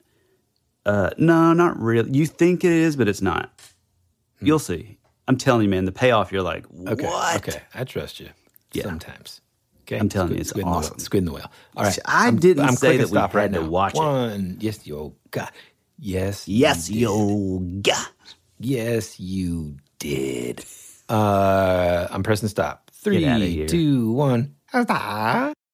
uh, no, not really. You think it is, but it's not. You'll see. I'm telling you, man. The payoff. You're like, what? Hmm. Okay, okay, I trust you. Yeah. Sometimes. Okay, I'm telling Squid- you, it's squid in the awesome. squid in the whale. All right, I I'm- didn't I'm say that we had right to now. watch it. One, yes, yo, God, yes, Yes, you yoga. yes, you did. Uh, I'm pressing stop. Three, two, one. Stop.